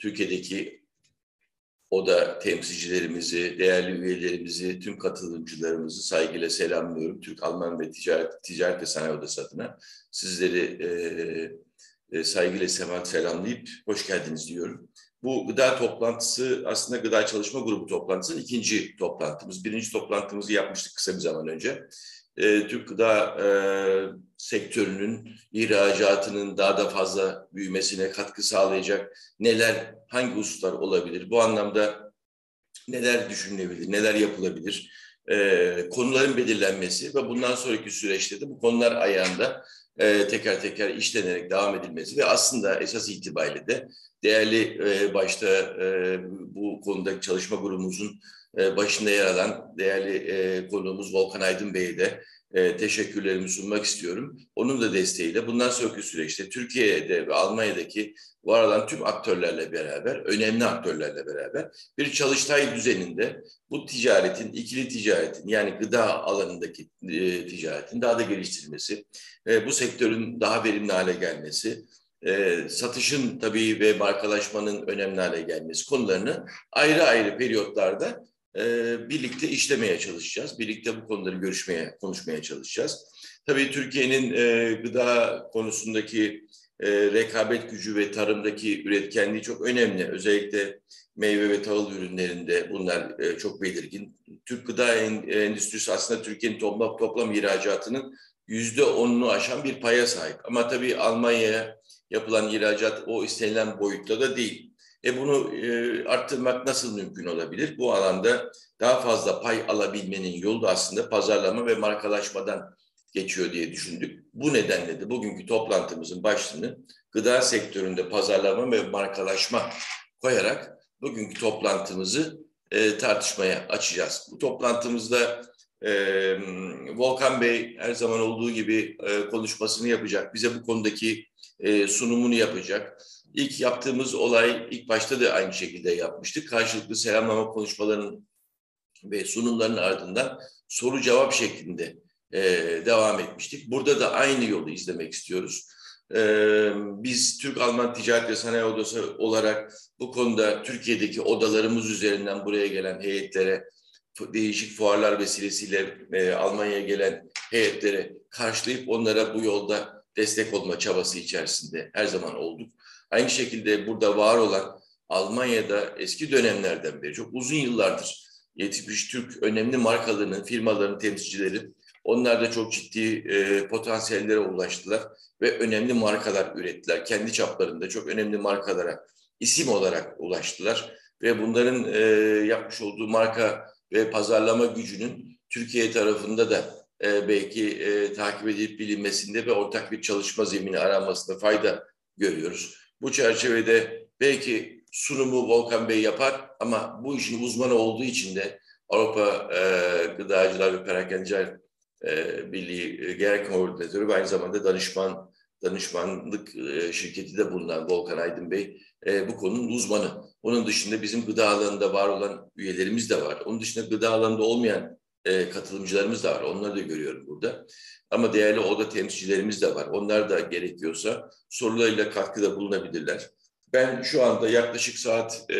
Türkiye'deki oda temsilcilerimizi, değerli üyelerimizi, tüm katılımcılarımızı saygıyla selamlıyorum. Türk-Alman ve Ticaret, Ticaret ve Sanayi Odası adına sizleri e, e, saygıyla selamlayıp hoş geldiniz diyorum. Bu gıda toplantısı aslında gıda çalışma grubu toplantısının ikinci toplantımız. Birinci toplantımızı yapmıştık kısa bir zaman önce. E, Türk gıda e, sektörünün ihracatının daha da fazla büyümesine katkı sağlayacak neler, hangi hususlar olabilir? Bu anlamda neler düşünülebilir, neler yapılabilir? E, konuların belirlenmesi ve bundan sonraki süreçte de bu konular ayağında e, teker teker işlenerek devam edilmesi ve aslında esas itibariyle de değerli e, başta e, bu konudaki çalışma grubumuzun e, başında yer alan değerli e, konuğumuz Volkan Aydın Bey'e de e, teşekkürlerimi sunmak istiyorum. Onun da desteğiyle bundan sonraki süreçte Türkiye'de ve Almanya'daki var olan tüm aktörlerle beraber, önemli aktörlerle beraber bir çalıştay düzeninde bu ticaretin, ikili ticaretin yani gıda alanındaki e, ticaretin daha da geliştirilmesi, bu sektörün daha verimli hale gelmesi, e, satışın tabii ve markalaşmanın önemli hale gelmesi konularını ayrı ayrı periyotlarda e, birlikte işlemeye çalışacağız. Birlikte bu konuları görüşmeye, konuşmaya çalışacağız. Tabii Türkiye'nin e, gıda konusundaki e, rekabet gücü ve tarımdaki üretkenliği çok önemli. Özellikle meyve ve tahıl ürünlerinde bunlar e, çok belirgin. Türk gıda endüstrisi aslında Türkiye'nin toplam, toplam ihracatının yüzde onunu aşan bir paya sahip. Ama tabii Almanya'ya yapılan ihracat o istenilen boyutta da değil. E bunu e, arttırmak nasıl mümkün olabilir? Bu alanda daha fazla pay alabilmenin yolu da aslında pazarlama ve markalaşmadan geçiyor diye düşündük. Bu nedenle de bugünkü toplantımızın başlığını gıda sektöründe pazarlama ve markalaşma koyarak bugünkü toplantımızı e, tartışmaya açacağız. Bu toplantımızda e, Volkan Bey her zaman olduğu gibi e, konuşmasını yapacak. Bize bu konudaki e, sunumunu yapacak. İlk yaptığımız olay ilk başta da aynı şekilde yapmıştık. Karşılıklı selamlama konuşmalarının ve sunumların ardından soru cevap şeklinde e, devam etmiştik. Burada da aynı yolu izlemek istiyoruz. E, biz Türk-Alman Ticaret ve Sanayi Odası olarak bu konuda Türkiye'deki odalarımız üzerinden buraya gelen heyetlere değişik fuarlar vesilesiyle e, Almanya'ya gelen heyetlere karşılayıp onlara bu yolda destek olma çabası içerisinde her zaman olduk. Aynı şekilde burada var olan Almanya'da eski dönemlerden beri çok uzun yıllardır yetişmiş Türk önemli markalarının, firmaların temsilcileri onlar da çok ciddi e, potansiyellere ulaştılar ve önemli markalar ürettiler. Kendi çaplarında çok önemli markalara isim olarak ulaştılar ve bunların e, yapmış olduğu marka ve pazarlama gücünün Türkiye tarafında da e, belki e, takip edilip bilinmesinde ve ortak bir çalışma zemini aranmasında fayda görüyoruz. Bu çerçevede belki sunumu Volkan Bey yapar ama bu işin uzmanı olduğu için de Avrupa e, Gıdacılar ve Perakendiciler e, Birliği e, Genel Koordinatörü ve aynı zamanda danışman danışmanlık e, şirketi de bulunan Volkan Aydın Bey e, bu konunun uzmanı. Onun dışında bizim gıda alanında var olan üyelerimiz de var. Onun dışında gıda alanında olmayan e, katılımcılarımız da var. Onları da görüyorum burada. Ama değerli oda temsilcilerimiz de var. Onlar da gerekiyorsa sorularıyla katkıda bulunabilirler. Ben şu anda yaklaşık saat e,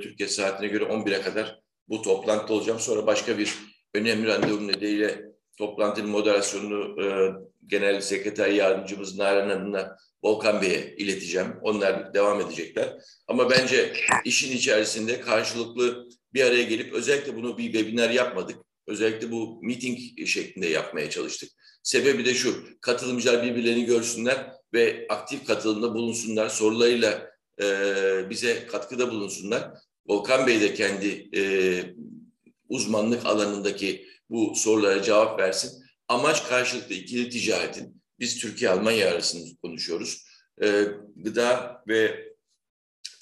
Türkiye saatine göre 11'e kadar bu toplantıda olacağım. Sonra başka bir önemli randevu nedeniyle toplantının moderasyonunu e, Genel Sekreter Yardımcımız Nalan Hanım'la Volkan Bey'e ileteceğim. Onlar devam edecekler. Ama bence işin içerisinde karşılıklı bir araya gelip özellikle bunu bir webinar yapmadık. Özellikle bu meeting şeklinde yapmaya çalıştık. Sebebi de şu, katılımcılar birbirlerini görsünler ve aktif katılımda bulunsunlar. Sorularıyla e, bize katkıda bulunsunlar. Volkan Bey de kendi e, uzmanlık alanındaki bu sorulara cevap versin. Amaç karşılıklı ikili ticaretin, biz Türkiye-Almanya arasında konuşuyoruz. E, gıda ve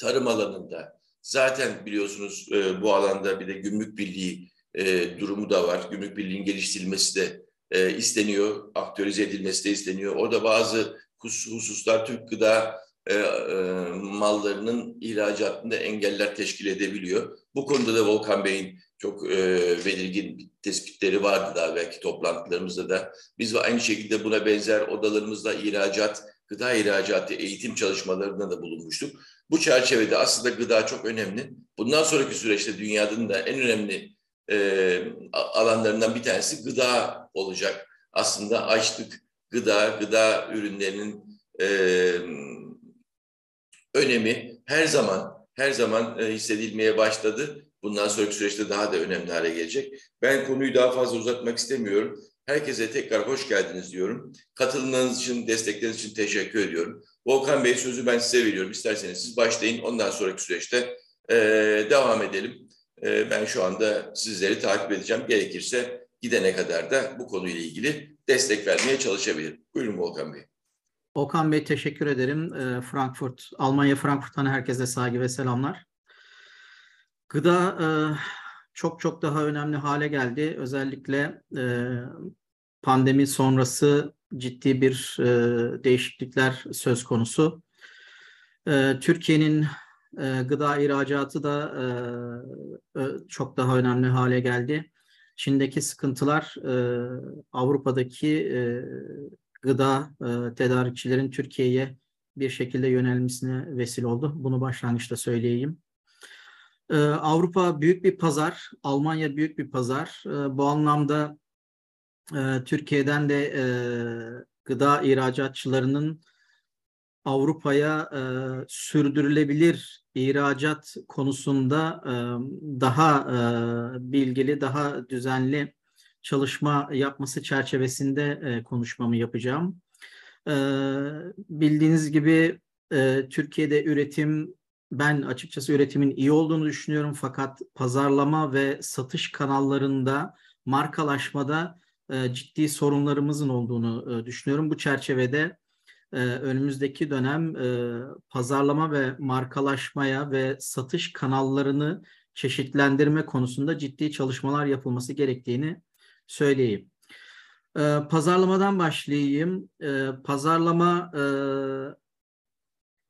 tarım alanında zaten biliyorsunuz e, bu alanda bir de gümrük birliği e, durumu da var. Gümrük birliğinin geliştirilmesi de e, isteniyor, aktörize edilmesi de isteniyor. Orada bazı hususlar Türk gıda e, e, mallarının ihracatında engeller teşkil edebiliyor. Bu konuda da Volkan Bey'in çok e, belirgin tespitleri vardı daha belki toplantılarımızda da. Biz aynı şekilde buna benzer odalarımızda ihracat, gıda ihracatı eğitim çalışmalarında da bulunmuştuk. Bu çerçevede aslında gıda çok önemli. Bundan sonraki süreçte dünyanın da en önemli e, alanlarından bir tanesi gıda olacak. Aslında açlık, gıda, gıda ürünlerinin e, önemi her zaman her zaman e, hissedilmeye başladı. Bundan sonraki süreçte daha da önemli hale gelecek. Ben konuyu daha fazla uzatmak istemiyorum. Herkese tekrar hoş geldiniz diyorum. Katılımlarınız için, destekleriniz için teşekkür ediyorum. Volkan Bey sözü ben size veriyorum. İsterseniz siz başlayın. Ondan sonraki süreçte e, devam edelim. E, ben şu anda sizleri takip edeceğim. Gerekirse gidene kadar da bu konuyla ilgili destek vermeye çalışabilirim. Buyurun Volkan Bey. Okan Bey teşekkür ederim. E, Frankfurt, Almanya Frankfurt'tan herkese saygı ve selamlar. Gıda e, çok çok daha önemli hale geldi. Özellikle e, pandemi sonrası ciddi bir e, değişiklikler söz konusu. E, Türkiye'nin e, gıda ihracatı da e, çok daha önemli hale geldi. Çin'deki sıkıntılar e, Avrupa'daki e, gıda e, tedarikçilerin Türkiye'ye bir şekilde yönelmesine vesile oldu. Bunu başlangıçta söyleyeyim. E, Avrupa büyük bir pazar, Almanya büyük bir pazar. E, bu anlamda e, Türkiye'den de e, gıda ihracatçılarının Avrupa'ya e, sürdürülebilir ihracat konusunda e, daha e, bilgili, daha düzenli çalışma yapması çerçevesinde e, konuşmamı yapacağım. E, bildiğiniz gibi e, Türkiye'de üretim, ben açıkçası üretimin iyi olduğunu düşünüyorum fakat pazarlama ve satış kanallarında, markalaşmada e, ciddi sorunlarımızın olduğunu e, düşünüyorum. Bu çerçevede e, önümüzdeki dönem pazarlama ve markalaşmaya ve satış kanallarını çeşitlendirme konusunda ciddi çalışmalar yapılması gerektiğini söyleyeyim. Pazarlamadan başlayayım. Pazarlama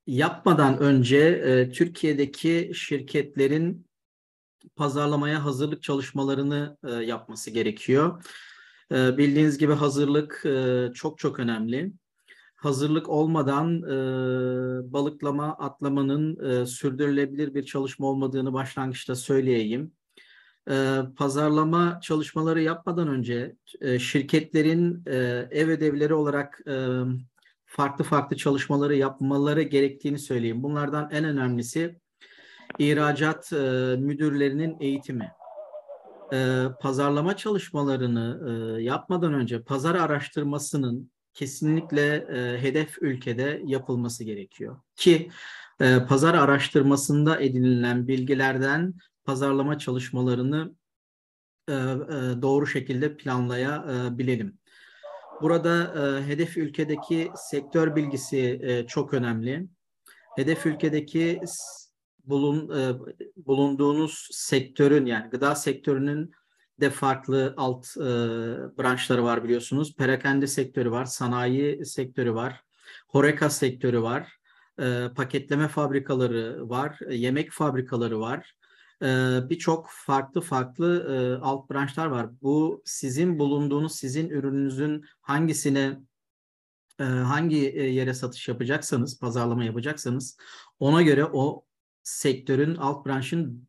yapmadan önce e, Türkiye'deki şirketlerin pazarlamaya hazırlık çalışmalarını e, yapması gerekiyor. E, bildiğiniz gibi hazırlık e, çok çok önemli. Hazırlık olmadan e, balıklama, atlamanın e, sürdürülebilir bir çalışma olmadığını başlangıçta söyleyeyim e, pazarlama çalışmaları yapmadan önce e, şirketlerin e, ev ödevleri olarak e, farklı farklı çalışmaları yapmaları gerektiğini söyleyeyim. Bunlardan en önemlisi ihracat e, müdürlerinin eğitimi. E, pazarlama çalışmalarını e, yapmadan önce pazar araştırmasının kesinlikle e, hedef ülkede yapılması gerekiyor. Ki e, pazar araştırmasında edinilen bilgilerden pazarlama çalışmalarını e, e, doğru şekilde planlayabilelim. Burada e, hedef ülkedeki sektör bilgisi e, çok önemli. Hedef ülkedeki bulun, e, bulunduğunuz sektörün yani gıda sektörünün de farklı alt e, branşları var biliyorsunuz. Perakende sektörü var, sanayi sektörü var, horeka sektörü var, e, paketleme fabrikaları var, yemek fabrikaları var birçok farklı farklı alt branşlar var. Bu sizin bulunduğunuz, sizin ürününüzün hangisine hangi yere satış yapacaksanız, pazarlama yapacaksanız ona göre o sektörün, alt branşın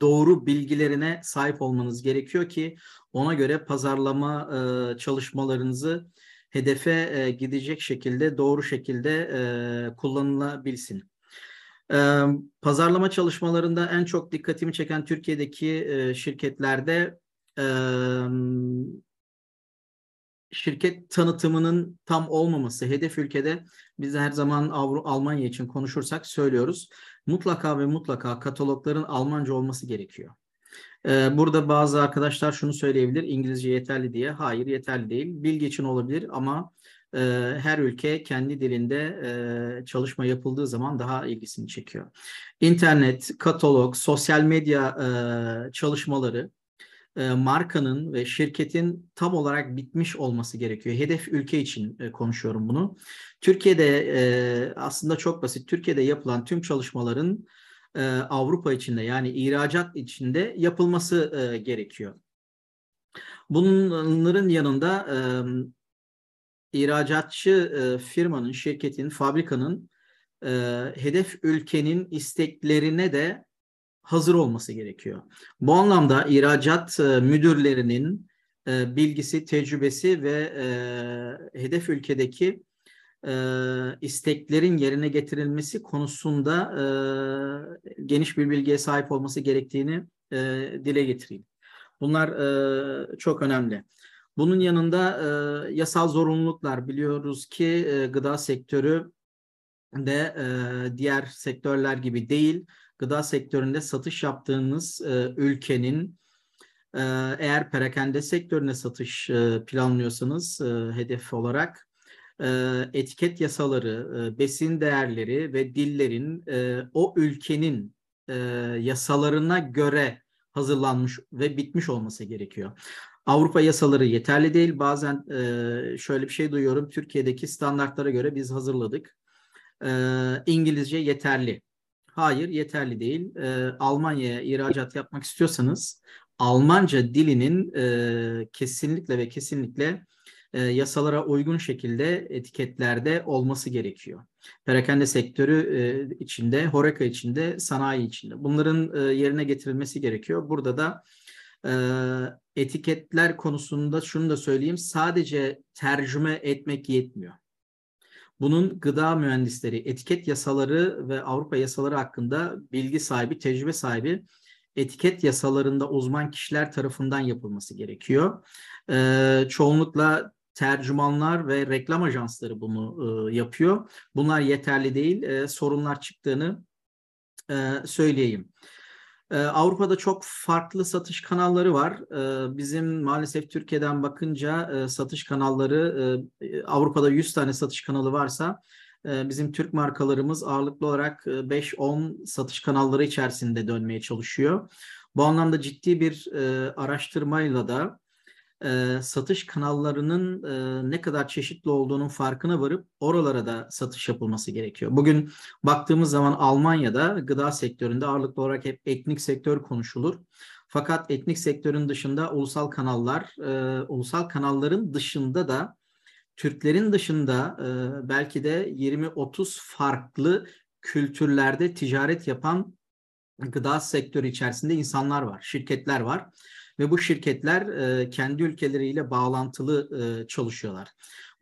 doğru bilgilerine sahip olmanız gerekiyor ki ona göre pazarlama çalışmalarınızı hedefe gidecek şekilde, doğru şekilde kullanılabilsin. Pazarlama çalışmalarında en çok dikkatimi çeken Türkiye'deki şirketlerde şirket tanıtımının tam olmaması, hedef ülkede biz her zaman Avru Almanya için konuşursak söylüyoruz. Mutlaka ve mutlaka katalogların Almanca olması gerekiyor. Burada bazı arkadaşlar şunu söyleyebilir, İngilizce yeterli diye. Hayır yeterli değil. Bilgi için olabilir ama e, her ülke kendi dilinde e, çalışma yapıldığı zaman daha ilgisini çekiyor. İnternet, katalog, sosyal medya e, çalışmaları e, markanın ve şirketin tam olarak bitmiş olması gerekiyor. Hedef ülke için e, konuşuyorum bunu. Türkiye'de e, aslında çok basit. Türkiye'de yapılan tüm çalışmaların e, Avrupa içinde yani ihracat içinde yapılması e, gerekiyor. Bunların yanında ihracatçı e, firmanın, şirketin, fabrikanın e, hedef ülkenin isteklerine de hazır olması gerekiyor. Bu anlamda ihracat e, müdürlerinin e, bilgisi, tecrübesi ve e, hedef ülkedeki e, isteklerin yerine getirilmesi konusunda e, geniş bir bilgiye sahip olması gerektiğini e, dile getireyim. Bunlar e, çok önemli. Bunun yanında e, yasal zorunluluklar biliyoruz ki e, gıda sektörü de e, diğer sektörler gibi değil. Gıda sektöründe satış yaptığınız e, ülkenin e, eğer perakende sektörüne satış e, planlıyorsanız e, hedef olarak e, etiket yasaları, e, besin değerleri ve dillerin e, o ülkenin yasalarına göre hazırlanmış ve bitmiş olması gerekiyor. Avrupa yasaları yeterli değil. Bazen e, şöyle bir şey duyuyorum. Türkiye'deki standartlara göre biz hazırladık. E, İngilizce yeterli. Hayır yeterli değil. E, Almanya'ya ihracat yapmak istiyorsanız Almanca dilinin e, kesinlikle ve kesinlikle e, yasalara uygun şekilde etiketlerde olması gerekiyor. Perakende sektörü e, içinde, Horeca içinde, sanayi içinde. Bunların e, yerine getirilmesi gerekiyor. Burada da etiketler konusunda şunu da söyleyeyim. Sadece tercüme etmek yetmiyor. Bunun gıda mühendisleri, etiket yasaları ve Avrupa yasaları hakkında bilgi sahibi, tecrübe sahibi etiket yasalarında uzman kişiler tarafından yapılması gerekiyor. Ee, çoğunlukla tercümanlar ve reklam ajansları bunu e, yapıyor. Bunlar yeterli değil. E, sorunlar çıktığını e, söyleyeyim. E, Avrupa'da çok farklı satış kanalları var. E, bizim maalesef Türkiye'den bakınca e, satış kanalları e, Avrupa'da 100 tane satış kanalı varsa e, bizim Türk markalarımız ağırlıklı olarak 5-10 satış kanalları içerisinde dönmeye çalışıyor. Bu anlamda ciddi bir e, araştırmayla da e, satış kanallarının e, ne kadar çeşitli olduğunun farkına varıp oralara da satış yapılması gerekiyor. Bugün baktığımız zaman Almanya'da gıda sektöründe ağırlıklı olarak hep etnik sektör konuşulur. Fakat etnik sektörün dışında ulusal kanallar, e, ulusal kanalların dışında da Türklerin dışında e, belki de 20-30 farklı kültürlerde ticaret yapan gıda sektörü içerisinde insanlar var, şirketler var ve bu şirketler e, kendi ülkeleriyle bağlantılı e, çalışıyorlar.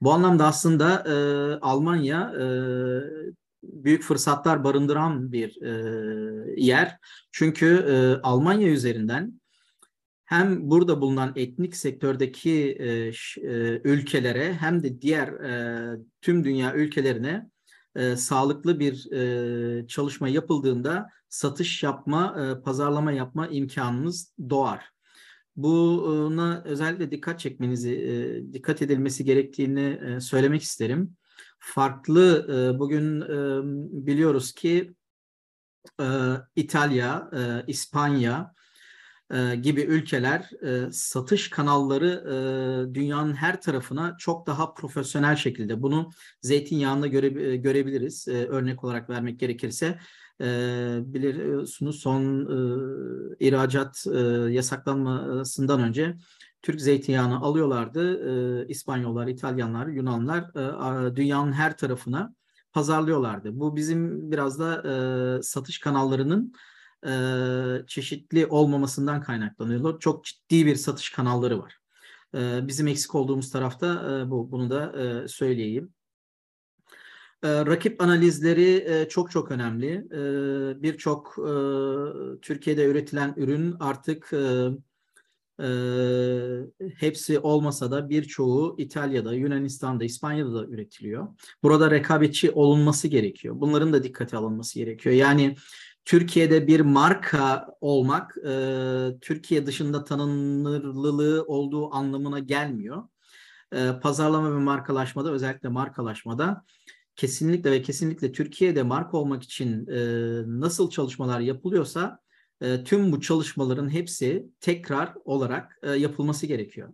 Bu anlamda aslında e, Almanya e, büyük fırsatlar barındıran bir e, yer. Çünkü e, Almanya üzerinden hem burada bulunan etnik sektördeki e, e, ülkelere hem de diğer e, tüm dünya ülkelerine e, sağlıklı bir e, çalışma yapıldığında satış yapma, e, pazarlama yapma imkanınız doğar. Buna özellikle dikkat çekmenizi, e, dikkat edilmesi gerektiğini e, söylemek isterim. Farklı e, bugün biliyoruz ki İtalya, İspanya gibi ülkeler satış kanalları dünyanın her tarafına çok daha profesyonel şekilde bunu zeytinyağında göre, görebiliriz. Örnek olarak vermek gerekirse e, biliyorsunuz son e, ihracat e, yasaklanmasından önce Türk zeytinyağını alıyorlardı. E, İspanyollar, İtalyanlar, Yunanlar e, dünyanın her tarafına pazarlıyorlardı. Bu bizim biraz da e, satış kanallarının e, çeşitli olmamasından kaynaklanıyor. Çok ciddi bir satış kanalları var. E, bizim eksik olduğumuz tarafta e, bu. Bunu da e, söyleyeyim. E, rakip analizleri e, çok çok önemli. E, Birçok Türkiye'de üretilen ürün artık e, e, hepsi olmasa da birçoğu İtalya'da, Yunanistan'da, İspanya'da da üretiliyor. Burada rekabetçi olunması gerekiyor. Bunların da dikkate alınması gerekiyor. Yani Türkiye'de bir marka olmak Türkiye dışında tanınırlılığı olduğu anlamına gelmiyor. Pazarlama ve markalaşmada özellikle markalaşmada kesinlikle ve kesinlikle Türkiye'de marka olmak için e, nasıl çalışmalar yapılıyorsa e, tüm bu çalışmaların hepsi tekrar olarak e, yapılması gerekiyor.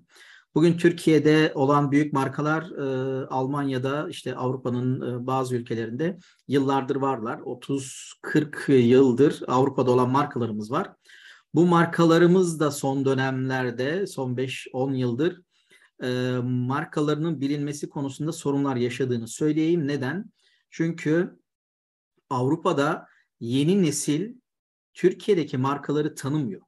Bugün Türkiye'de olan büyük markalar e, Almanya'da işte Avrupa'nın e, bazı ülkelerinde yıllardır varlar. 30-40 yıldır Avrupa'da olan markalarımız var. Bu markalarımız da son dönemlerde son 5-10 yıldır e, markalarının bilinmesi konusunda sorunlar yaşadığını söyleyeyim. Neden? Çünkü Avrupa'da yeni nesil Türkiye'deki markaları tanımıyor.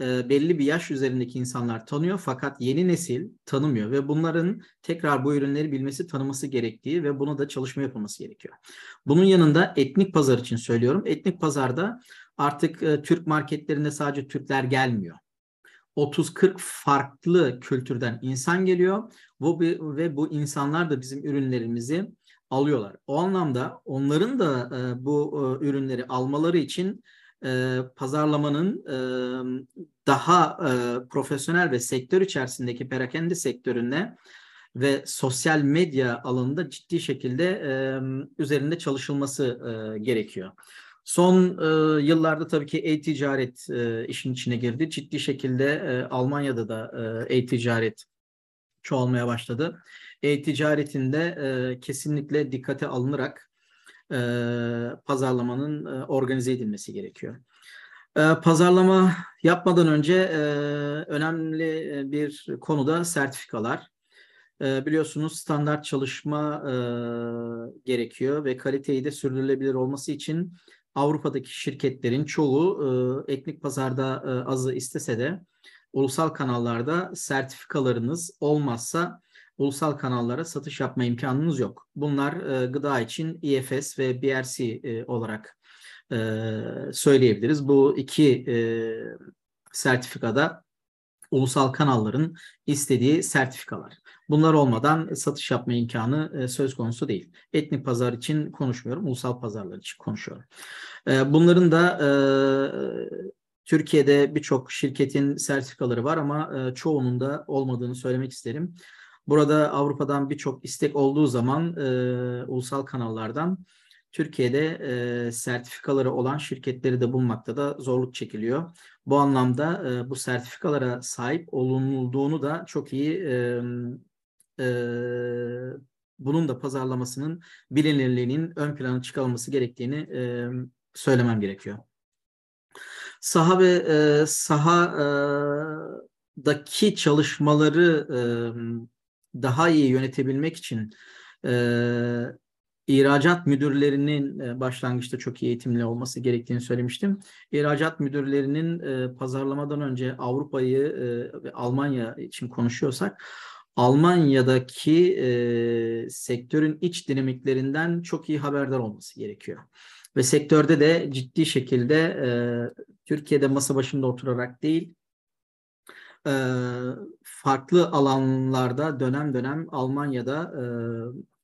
E, belli bir yaş üzerindeki insanlar tanıyor fakat yeni nesil tanımıyor ve bunların tekrar bu ürünleri bilmesi, tanıması gerektiği ve buna da çalışma yapılması gerekiyor. Bunun yanında etnik pazar için söylüyorum. Etnik pazarda artık e, Türk marketlerinde sadece Türkler gelmiyor. 30-40 farklı kültürden insan geliyor ve bu insanlar da bizim ürünlerimizi alıyorlar. O anlamda onların da e, bu e, ürünleri almaları için e, pazarlamanın daha profesyonel ve sektör içerisindeki perakende sektöründe ve sosyal medya alanında ciddi şekilde üzerinde çalışılması gerekiyor. Son e, yıllarda tabii ki e-ticaret e, işin içine girdi. Ciddi şekilde e, Almanya'da da e, e-ticaret çoğalmaya başladı. E-ticaretinde e, kesinlikle dikkate alınarak e, pazarlamanın e, organize edilmesi gerekiyor. E, pazarlama yapmadan önce e, önemli e, bir konuda sertifikalar. E, biliyorsunuz standart çalışma e, gerekiyor ve kaliteyi de sürdürülebilir olması için Avrupa'daki şirketlerin çoğu e, etnik pazarda e, azı istese de ulusal kanallarda sertifikalarınız olmazsa ulusal kanallara satış yapma imkanınız yok. Bunlar e, gıda için IFS ve BRC e, olarak e, söyleyebiliriz. Bu iki e, sertifikada ulusal kanalların istediği sertifikalar. Bunlar olmadan satış yapma imkanı e, söz konusu değil. Etnik pazar için konuşmuyorum, ulusal pazarlar için konuşuyorum. E, bunların da e, Türkiye'de birçok şirketin sertifikaları var ama çoğunun da olmadığını söylemek isterim. Burada Avrupa'dan birçok istek olduğu zaman ulusal kanallardan Türkiye'de e, sertifikaları olan şirketleri de bulmakta da zorluk çekiliyor. Bu anlamda e, bu sertifikalara sahip olunulduğunu da çok iyi e, e, bunun da pazarlamasının bilinirliğinin ön plana çıkarılması gerektiğini e, söylemem gerekiyor. Saha ve e, sahadaki çalışmaları e, daha iyi yönetebilmek için e, ihracat müdürlerinin e, başlangıçta çok iyi eğitimli olması gerektiğini söylemiştim. İhracat müdürlerinin e, pazarlamadan önce Avrupa'yı e, ve Almanya için konuşuyorsak Almanya'daki e, sektörün iç dinamiklerinden çok iyi haberdar olması gerekiyor. Ve sektörde de ciddi şekilde e, Türkiye'de masa başında oturarak değil, e, farklı alanlarda dönem dönem Almanya'da e,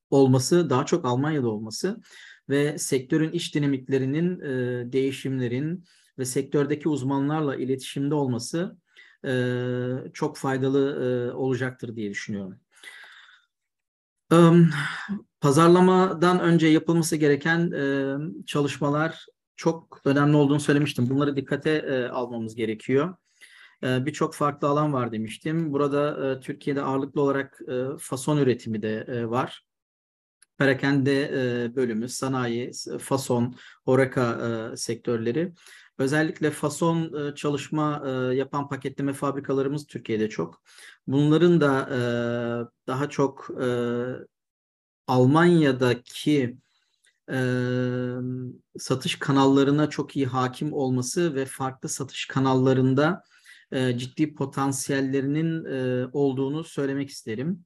olması, daha çok Almanya'da olması ve sektörün iş dinamiklerinin, e, değişimlerin ve sektördeki uzmanlarla iletişimde olması e, çok faydalı e, olacaktır diye düşünüyorum. Pazarlamadan önce yapılması gereken e, çalışmalar çok önemli olduğunu söylemiştim. Bunları dikkate e, almamız gerekiyor. E, Birçok farklı alan var demiştim. Burada e, Türkiye'de ağırlıklı olarak fason üretimi de var. Perakende e, bölümü, sanayi, fason, horeka e, sektörleri. Özellikle fason e, çalışma e, yapan paketleme fabrikalarımız Türkiye'de çok. Bunların da daha çok Almanya'daki satış kanallarına çok iyi hakim olması ve farklı satış kanallarında ciddi potansiyellerinin olduğunu söylemek isterim.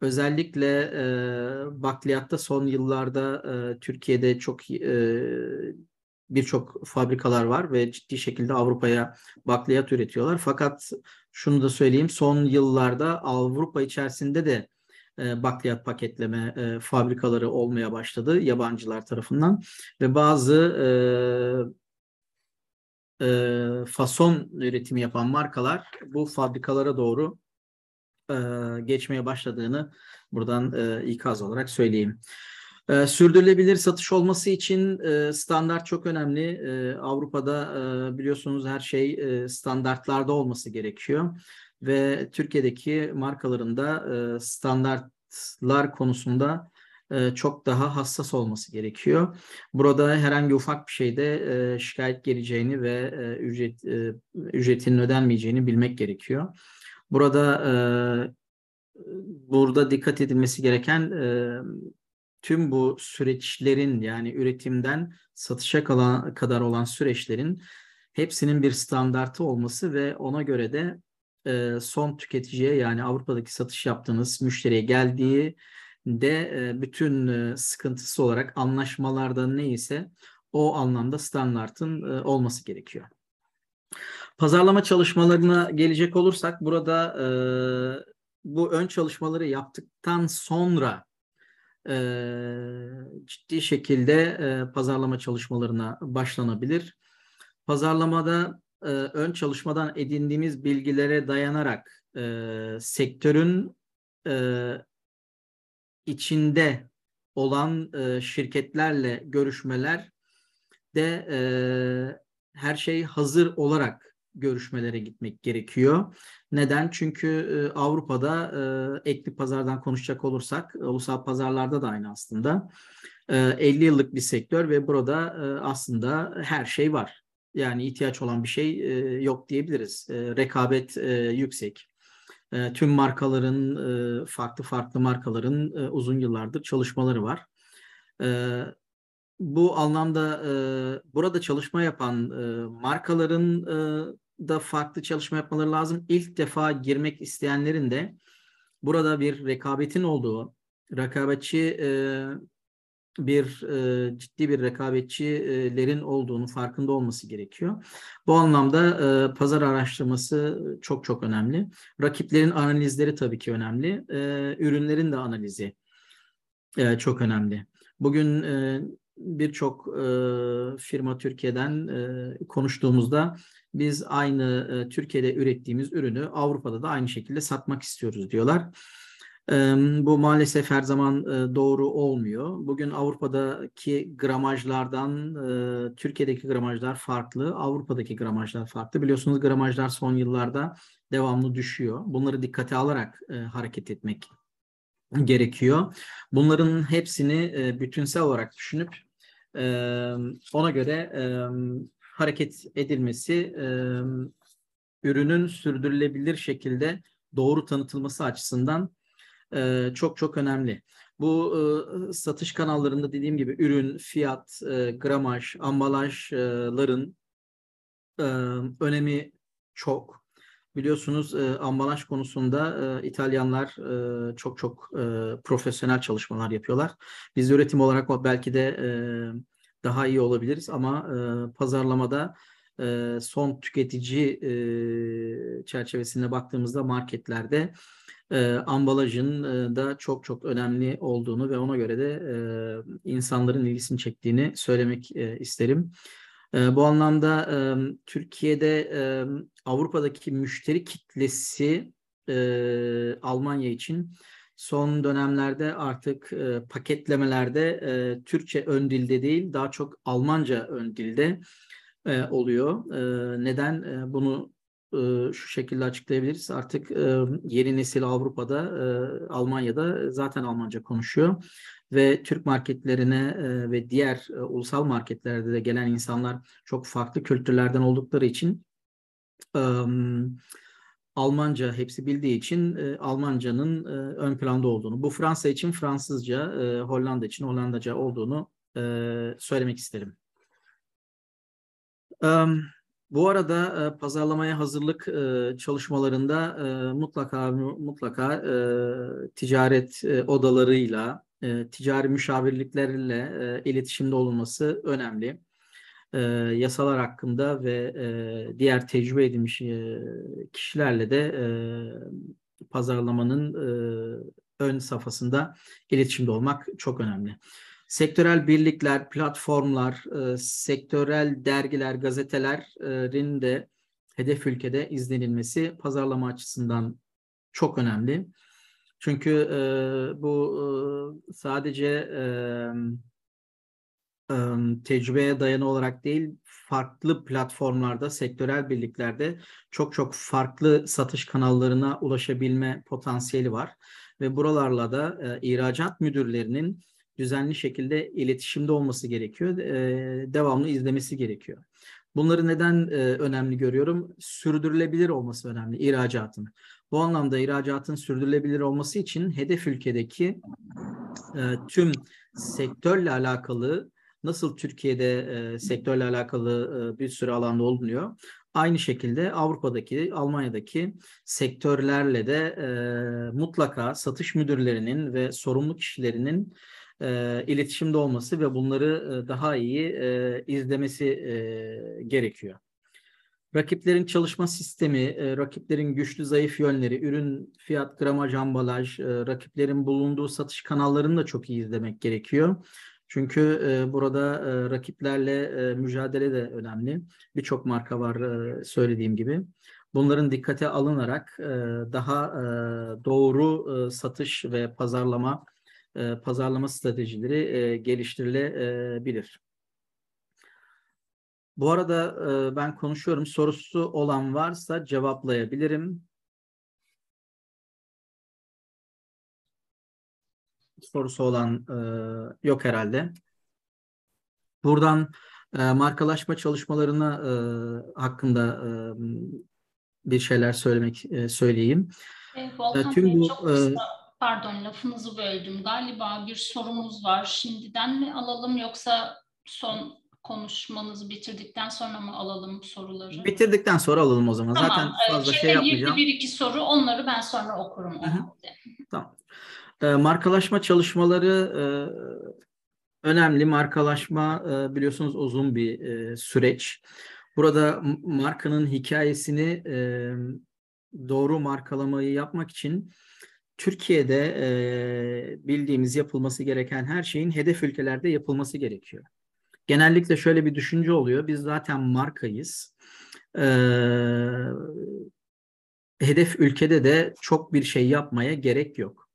Özellikle e, bakliyatta son yıllarda e, Türkiye'de çok e, birçok fabrikalar var ve ciddi şekilde Avrupa'ya bakliyat üretiyorlar. Fakat şunu da söyleyeyim son yıllarda Avrupa içerisinde de e, bakliyat paketleme e, fabrikaları olmaya başladı yabancılar tarafından ve bazı e, e, fason üretimi yapan markalar bu fabrikalara doğru geçmeye başladığını buradan e, ikaz olarak söyleyeyim. E, sürdürülebilir satış olması için e, standart çok önemli. E, Avrupa'da e, biliyorsunuz her şey e, standartlarda olması gerekiyor ve Türkiye'deki markaların da e, standartlar konusunda e, çok daha hassas olması gerekiyor. Burada herhangi ufak bir şeyde e, şikayet geleceğini ve e, ücret e, ücretinin ödenmeyeceğini bilmek gerekiyor. Burada e, burada dikkat edilmesi gereken e, tüm bu süreçlerin yani üretimden satışa kalan, kadar olan süreçlerin hepsinin bir standartı olması ve ona göre de e, son tüketiciye yani Avrupa'daki satış yaptığınız müşteriye geldiği de e, bütün e, sıkıntısı olarak anlaşmalarda neyse o anlamda standartın e, olması gerekiyor. Pazarlama çalışmalarına gelecek olursak burada e, bu ön çalışmaları yaptıktan sonra e, ciddi şekilde e, pazarlama çalışmalarına başlanabilir. Pazarlamada e, ön çalışmadan edindiğimiz bilgilere dayanarak e, sektörün e, içinde olan e, şirketlerle görüşmeler de e, her şey hazır olarak görüşmelere gitmek gerekiyor. Neden? Çünkü e, Avrupa'da e, ekli pazardan konuşacak olursak, ulusal pazarlarda da aynı aslında. E, 50 yıllık bir sektör ve burada e, aslında her şey var. Yani ihtiyaç olan bir şey e, yok diyebiliriz. E, rekabet e, yüksek. E, tüm markaların, e, farklı farklı markaların e, uzun yıllardır çalışmaları var. Bu anlamda e, burada çalışma yapan e, markaların e, da farklı çalışma yapmaları lazım. İlk defa girmek isteyenlerin de burada bir rekabetin olduğu, rekabetçi e, bir e, ciddi bir rekabetçilerin olduğunu farkında olması gerekiyor. Bu anlamda e, pazar araştırması çok çok önemli. Rakiplerin analizleri tabii ki önemli. E, ürünlerin de analizi e, çok önemli. Bugün e, birçok e, firma Türkiye'den e, konuştuğumuzda biz aynı e, Türkiye'de ürettiğimiz ürünü Avrupa'da da aynı şekilde satmak istiyoruz diyorlar. Bu maalesef her zaman doğru olmuyor. Bugün Avrupa'daki gramajlardan Türkiye'deki gramajlar farklı, Avrupa'daki gramajlar farklı. Biliyorsunuz gramajlar son yıllarda devamlı düşüyor. Bunları dikkate alarak hareket etmek gerekiyor. Bunların hepsini bütünsel olarak düşünüp ona göre hareket edilmesi ürünün sürdürülebilir şekilde doğru tanıtılması açısından e, çok çok önemli. Bu e, satış kanallarında dediğim gibi ürün, fiyat, e, gramaj, ambalajların e, önemi çok. Biliyorsunuz e, ambalaj konusunda e, İtalyanlar e, çok çok e, profesyonel çalışmalar yapıyorlar. Biz üretim olarak belki de e, daha iyi olabiliriz ama e, pazarlamada e, son tüketici e, çerçevesinde baktığımızda marketlerde e, ambalajın e, da çok çok önemli olduğunu ve ona göre de e, insanların ilgisini çektiğini söylemek e, isterim. E, bu anlamda Türkiye'de Avrupa'daki müşteri kitlesi Almanya için son dönemlerde artık paketlemelerde Türkçe ön dilde değil daha çok Almanca ön dilde oluyor. Neden? Bunu şu şekilde açıklayabiliriz. Artık yeni nesil Avrupa'da, Almanya'da zaten Almanca konuşuyor ve Türk marketlerine ve diğer ulusal marketlerde de gelen insanlar çok farklı kültürlerden oldukları için Almanca hepsi bildiği için Almanca'nın ön planda olduğunu, bu Fransa için Fransızca, Hollanda için Hollandaca olduğunu söylemek isterim. Um, bu arada e, pazarlamaya hazırlık e, çalışmalarında e, mutlaka mutlaka e, ticaret e, odalarıyla, e, ticari müşavirliklerle e, iletişimde olunması önemli. E, yasalar hakkında ve e, diğer tecrübe edilmiş e, kişilerle de e, pazarlamanın e, ön safhasında iletişimde olmak çok önemli sektörel birlikler, platformlar, e, sektörel dergiler, gazetelerin de hedef ülkede izlenilmesi pazarlama açısından çok önemli. Çünkü e, bu e, sadece e, e, tecrübeye dayanı olarak değil, farklı platformlarda, sektörel birliklerde çok çok farklı satış kanallarına ulaşabilme potansiyeli var. Ve buralarla da e, ihracat müdürlerinin düzenli şekilde iletişimde olması gerekiyor. Devamlı izlemesi gerekiyor. Bunları neden önemli görüyorum? Sürdürülebilir olması önemli ihracatın. Bu anlamda ihracatın sürdürülebilir olması için hedef ülkedeki tüm sektörle alakalı nasıl Türkiye'de sektörle alakalı bir sürü alanda olunuyor. Aynı şekilde Avrupa'daki, Almanya'daki sektörlerle de e, mutlaka satış müdürlerinin ve sorumlu kişilerinin e, iletişimde olması ve bunları e, daha iyi e, izlemesi e, gerekiyor. Rakiplerin çalışma sistemi, e, rakiplerin güçlü zayıf yönleri, ürün, fiyat, gramaj, ambalaj, e, rakiplerin bulunduğu satış kanallarını da çok iyi izlemek gerekiyor. Çünkü e, burada e, rakiplerle e, mücadele de önemli. Birçok marka var e, söylediğim gibi. Bunların dikkate alınarak e, daha e, doğru e, satış ve pazarlama e, pazarlama stratejileri e, geliştirilebilir. Bu arada e, ben konuşuyorum. Sorusu olan varsa cevaplayabilirim. Sorusu olan e, yok herhalde. Buradan e, markalaşma çalışmalarına e, hakkında e, bir şeyler söylemek e, söyleyeyim. E, Volkan Tüm Bey, bu, çok kısa, pardon lafınızı böldüm. Galiba bir sorumuz var. Şimdiden mi alalım yoksa son konuşmanızı bitirdikten sonra mı alalım soruları? Bitirdikten sonra alalım o zaman. Tamam. Zaten fazla Şimdi şey yapmayacağım. bir iki soru onları ben sonra okurum. Tamam. E, markalaşma çalışmaları e, önemli. Markalaşma e, biliyorsunuz uzun bir e, süreç. Burada markanın hikayesini e, doğru markalamayı yapmak için Türkiye'de e, bildiğimiz yapılması gereken her şeyin hedef ülkelerde yapılması gerekiyor genellikle şöyle bir düşünce oluyor. Biz zaten markayız. Ee, hedef ülkede de çok bir şey yapmaya gerek yok.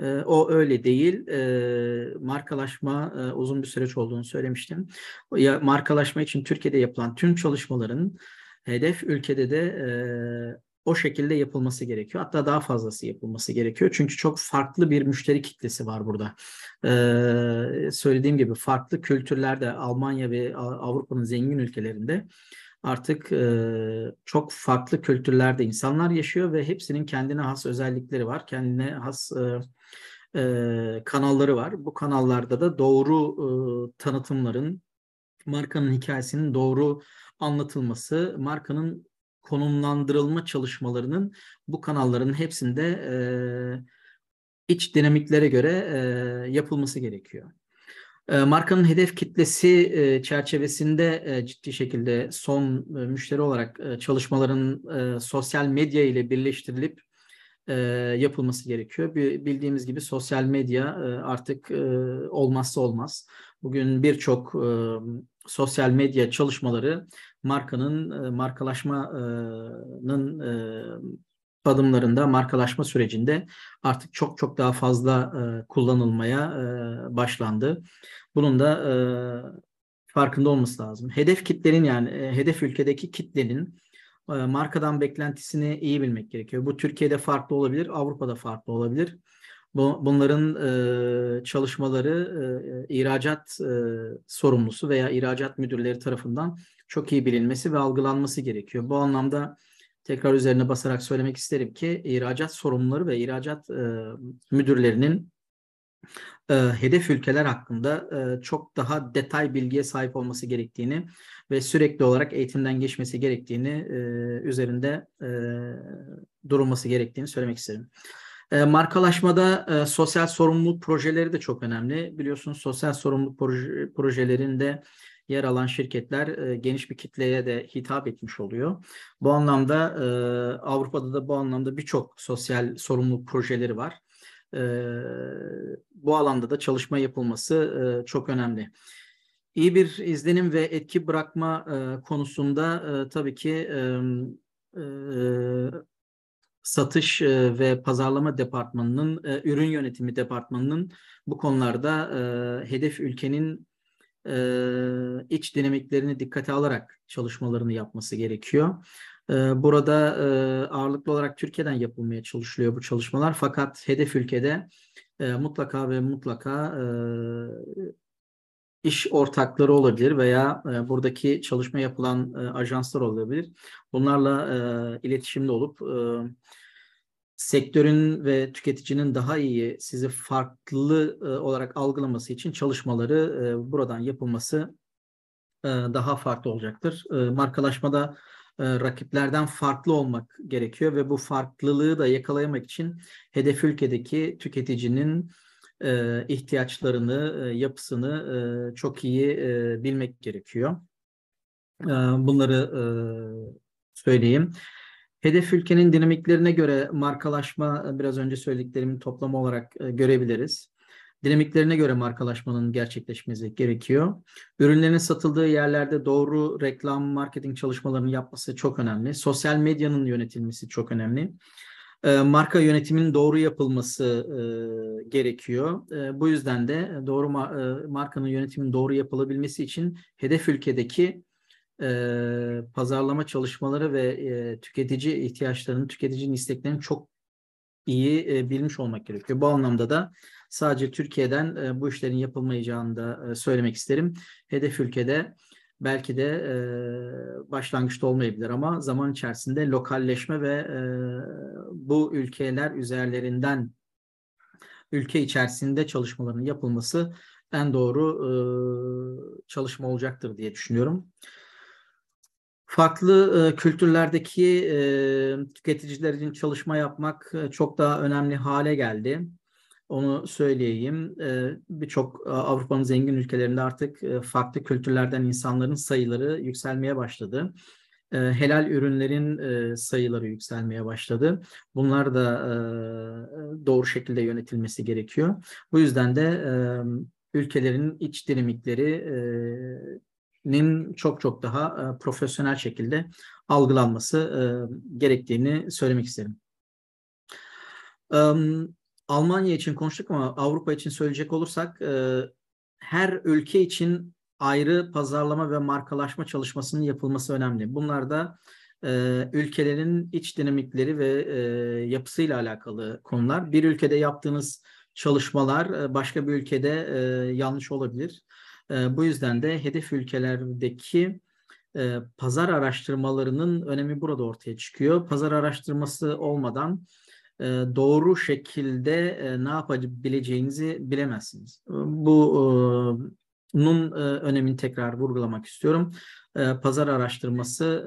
Ee, o öyle değil. Ee, markalaşma e, uzun bir süreç olduğunu söylemiştim. Ya markalaşma için Türkiye'de yapılan tüm çalışmaların hedef ülkede de e, o şekilde yapılması gerekiyor. Hatta daha fazlası yapılması gerekiyor. Çünkü çok farklı bir müşteri kitlesi var burada. Ee, söylediğim gibi farklı kültürlerde Almanya ve Avrupa'nın zengin ülkelerinde artık e, çok farklı kültürlerde insanlar yaşıyor ve hepsinin kendine has özellikleri var. Kendine has e, e, kanalları var. Bu kanallarda da doğru e, tanıtımların, markanın hikayesinin doğru anlatılması, markanın konumlandırılma çalışmalarının bu kanalların hepsinde e, iç dinamiklere göre e, yapılması gerekiyor. E, markanın hedef kitlesi e, çerçevesinde e, ciddi şekilde son e, müşteri olarak e, çalışmaların e, sosyal medya ile birleştirilip e, yapılması gerekiyor. Bildiğimiz gibi sosyal medya e, artık e, olmazsa olmaz. Bugün birçok e, sosyal medya çalışmaları markanın e, markalaşmanın e, adımlarında, markalaşma sürecinde artık çok çok daha fazla e, kullanılmaya başlandı. Bunun da farkında olması lazım. Hedef kitlerin yani hedef ülkedeki kitlenin markadan beklentisini iyi bilmek gerekiyor. Bu Türkiye'de farklı olabilir, Avrupa'da farklı olabilir. Bu, bunların e, çalışmaları e, ihracat e, sorumlusu veya ihracat müdürleri tarafından çok iyi bilinmesi ve algılanması gerekiyor. Bu anlamda tekrar üzerine basarak söylemek isterim ki ihracat sorumluları ve ihracat e, müdürlerinin e, hedef ülkeler hakkında e, çok daha detay bilgiye sahip olması gerektiğini ve sürekli olarak eğitimden geçmesi gerektiğini e, üzerinde e, durulması gerektiğini söylemek isterim. E, markalaşmada e, sosyal sorumluluk projeleri de çok önemli. Biliyorsunuz sosyal sorumluluk proje, projelerinde yer alan şirketler e, geniş bir kitleye de hitap etmiş oluyor. Bu anlamda e, Avrupa'da da bu anlamda birçok sosyal sorumluluk projeleri var. Bu alanda da çalışma yapılması çok önemli. İyi bir izlenim ve etki bırakma konusunda tabii ki satış e, ve pazarlama departmanının, e, ürün yönetimi departmanının bu konularda e, hedef ülkenin iç dinamiklerini dikkate alarak çalışmalarını yapması gerekiyor. Burada ağırlıklı olarak Türkiye'den yapılmaya çalışılıyor bu çalışmalar. Fakat hedef ülkede mutlaka ve mutlaka iş ortakları olabilir veya e, buradaki çalışma yapılan e, ajanslar olabilir. Bunlarla e, iletişimde olup e, sektörün ve tüketicinin daha iyi sizi farklı e, olarak algılaması için çalışmaları e, buradan yapılması e, daha farklı olacaktır. E, markalaşmada e, rakiplerden farklı olmak gerekiyor ve bu farklılığı da yakalayamak için hedef ülkedeki tüketicinin e, ihtiyaçlarını, e, yapısını e, çok iyi e, bilmek gerekiyor. E, bunları e, söyleyeyim. Hedef ülkenin dinamiklerine göre markalaşma e, biraz önce söylediklerimin toplamı olarak e, görebiliriz. Dinamiklerine göre markalaşmanın gerçekleşmesi gerekiyor. Ürünlerin satıldığı yerlerde doğru reklam, marketing çalışmalarını yapması çok önemli. Sosyal medyanın yönetilmesi çok önemli. E, marka yönetiminin doğru yapılması e, gerekiyor. E, bu yüzden de doğru ma- markanın yönetiminin doğru yapılabilmesi için hedef ülkedeki pazarlama çalışmaları ve tüketici ihtiyaçlarını, tüketicinin isteklerini çok iyi e, bilmiş olmak gerekiyor. Bu anlamda da sadece Türkiye'den bu işlerin yapılmayacağını da söylemek isterim. Hedef ülkede belki de e, başlangıçta olmayabilir ama zaman içerisinde lokalleşme ve e, bu ülkeler üzerlerinden ülke içerisinde çalışmaların yapılması en doğru e, çalışma olacaktır diye düşünüyorum. Farklı e, kültürlerdeki e, tüketiciler için çalışma yapmak e, çok daha önemli hale geldi. Onu söyleyeyim. E, Birçok Avrupa'nın zengin ülkelerinde artık e, farklı kültürlerden insanların sayıları yükselmeye başladı. E, helal ürünlerin e, sayıları yükselmeye başladı. Bunlar da e, doğru şekilde yönetilmesi gerekiyor. Bu yüzden de e, ülkelerin iç dinamikleri e, nin çok çok daha e, profesyonel şekilde algılanması e, gerektiğini söylemek isterim. E, Almanya için konuştuk ama Avrupa için söyleyecek olursak e, her ülke için ayrı pazarlama ve markalaşma çalışmasının yapılması önemli. Bunlar da e, ülkelerin iç dinamikleri ve e, yapısıyla alakalı konular. Bir ülkede yaptığınız çalışmalar e, başka bir ülkede e, yanlış olabilir. E, bu yüzden de hedef ülkelerdeki e, pazar araştırmalarının önemi burada ortaya çıkıyor. Pazar araştırması olmadan doğru şekilde e, ne yapabileceğinizi bilemezsiniz. Bu nun önemini tekrar vurgulamak istiyorum. Pazar araştırması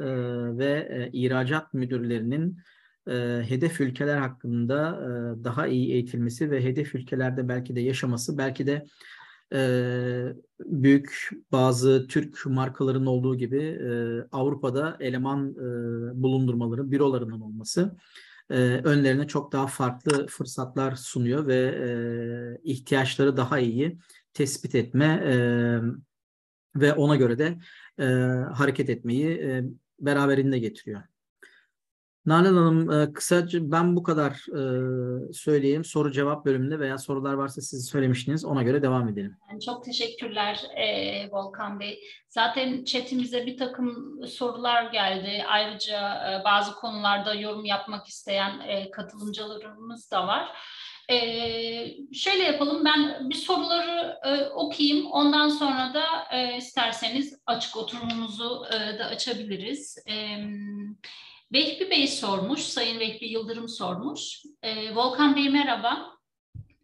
ve ihracat müdürlerinin hedef ülkeler hakkında daha iyi eğitilmesi ve hedef ülkelerde belki de yaşaması, belki de büyük bazı Türk markalarının olduğu gibi Avrupa'da eleman bulundurmaları, bürolarının olması önlerine çok daha farklı fırsatlar sunuyor ve ihtiyaçları daha iyi tespit etme ve ona göre de hareket etmeyi beraberinde getiriyor. Nalan Hanım e, kısaca ben bu kadar e, söyleyeyim. Soru cevap bölümünde veya sorular varsa siz söylemiştiniz. Ona göre devam edelim. Çok teşekkürler e, Volkan Bey. Zaten chatimize bir takım sorular geldi. Ayrıca bazı konularda yorum yapmak isteyen katılımcılarımız da var. Şöyle yapalım ben bir soruları okuyayım ondan sonra da isterseniz açık oturumumuzu da açabiliriz. E, Vehbi Bey sormuş, Sayın Vehbi Yıldırım sormuş. E, Volkan Bey merhaba.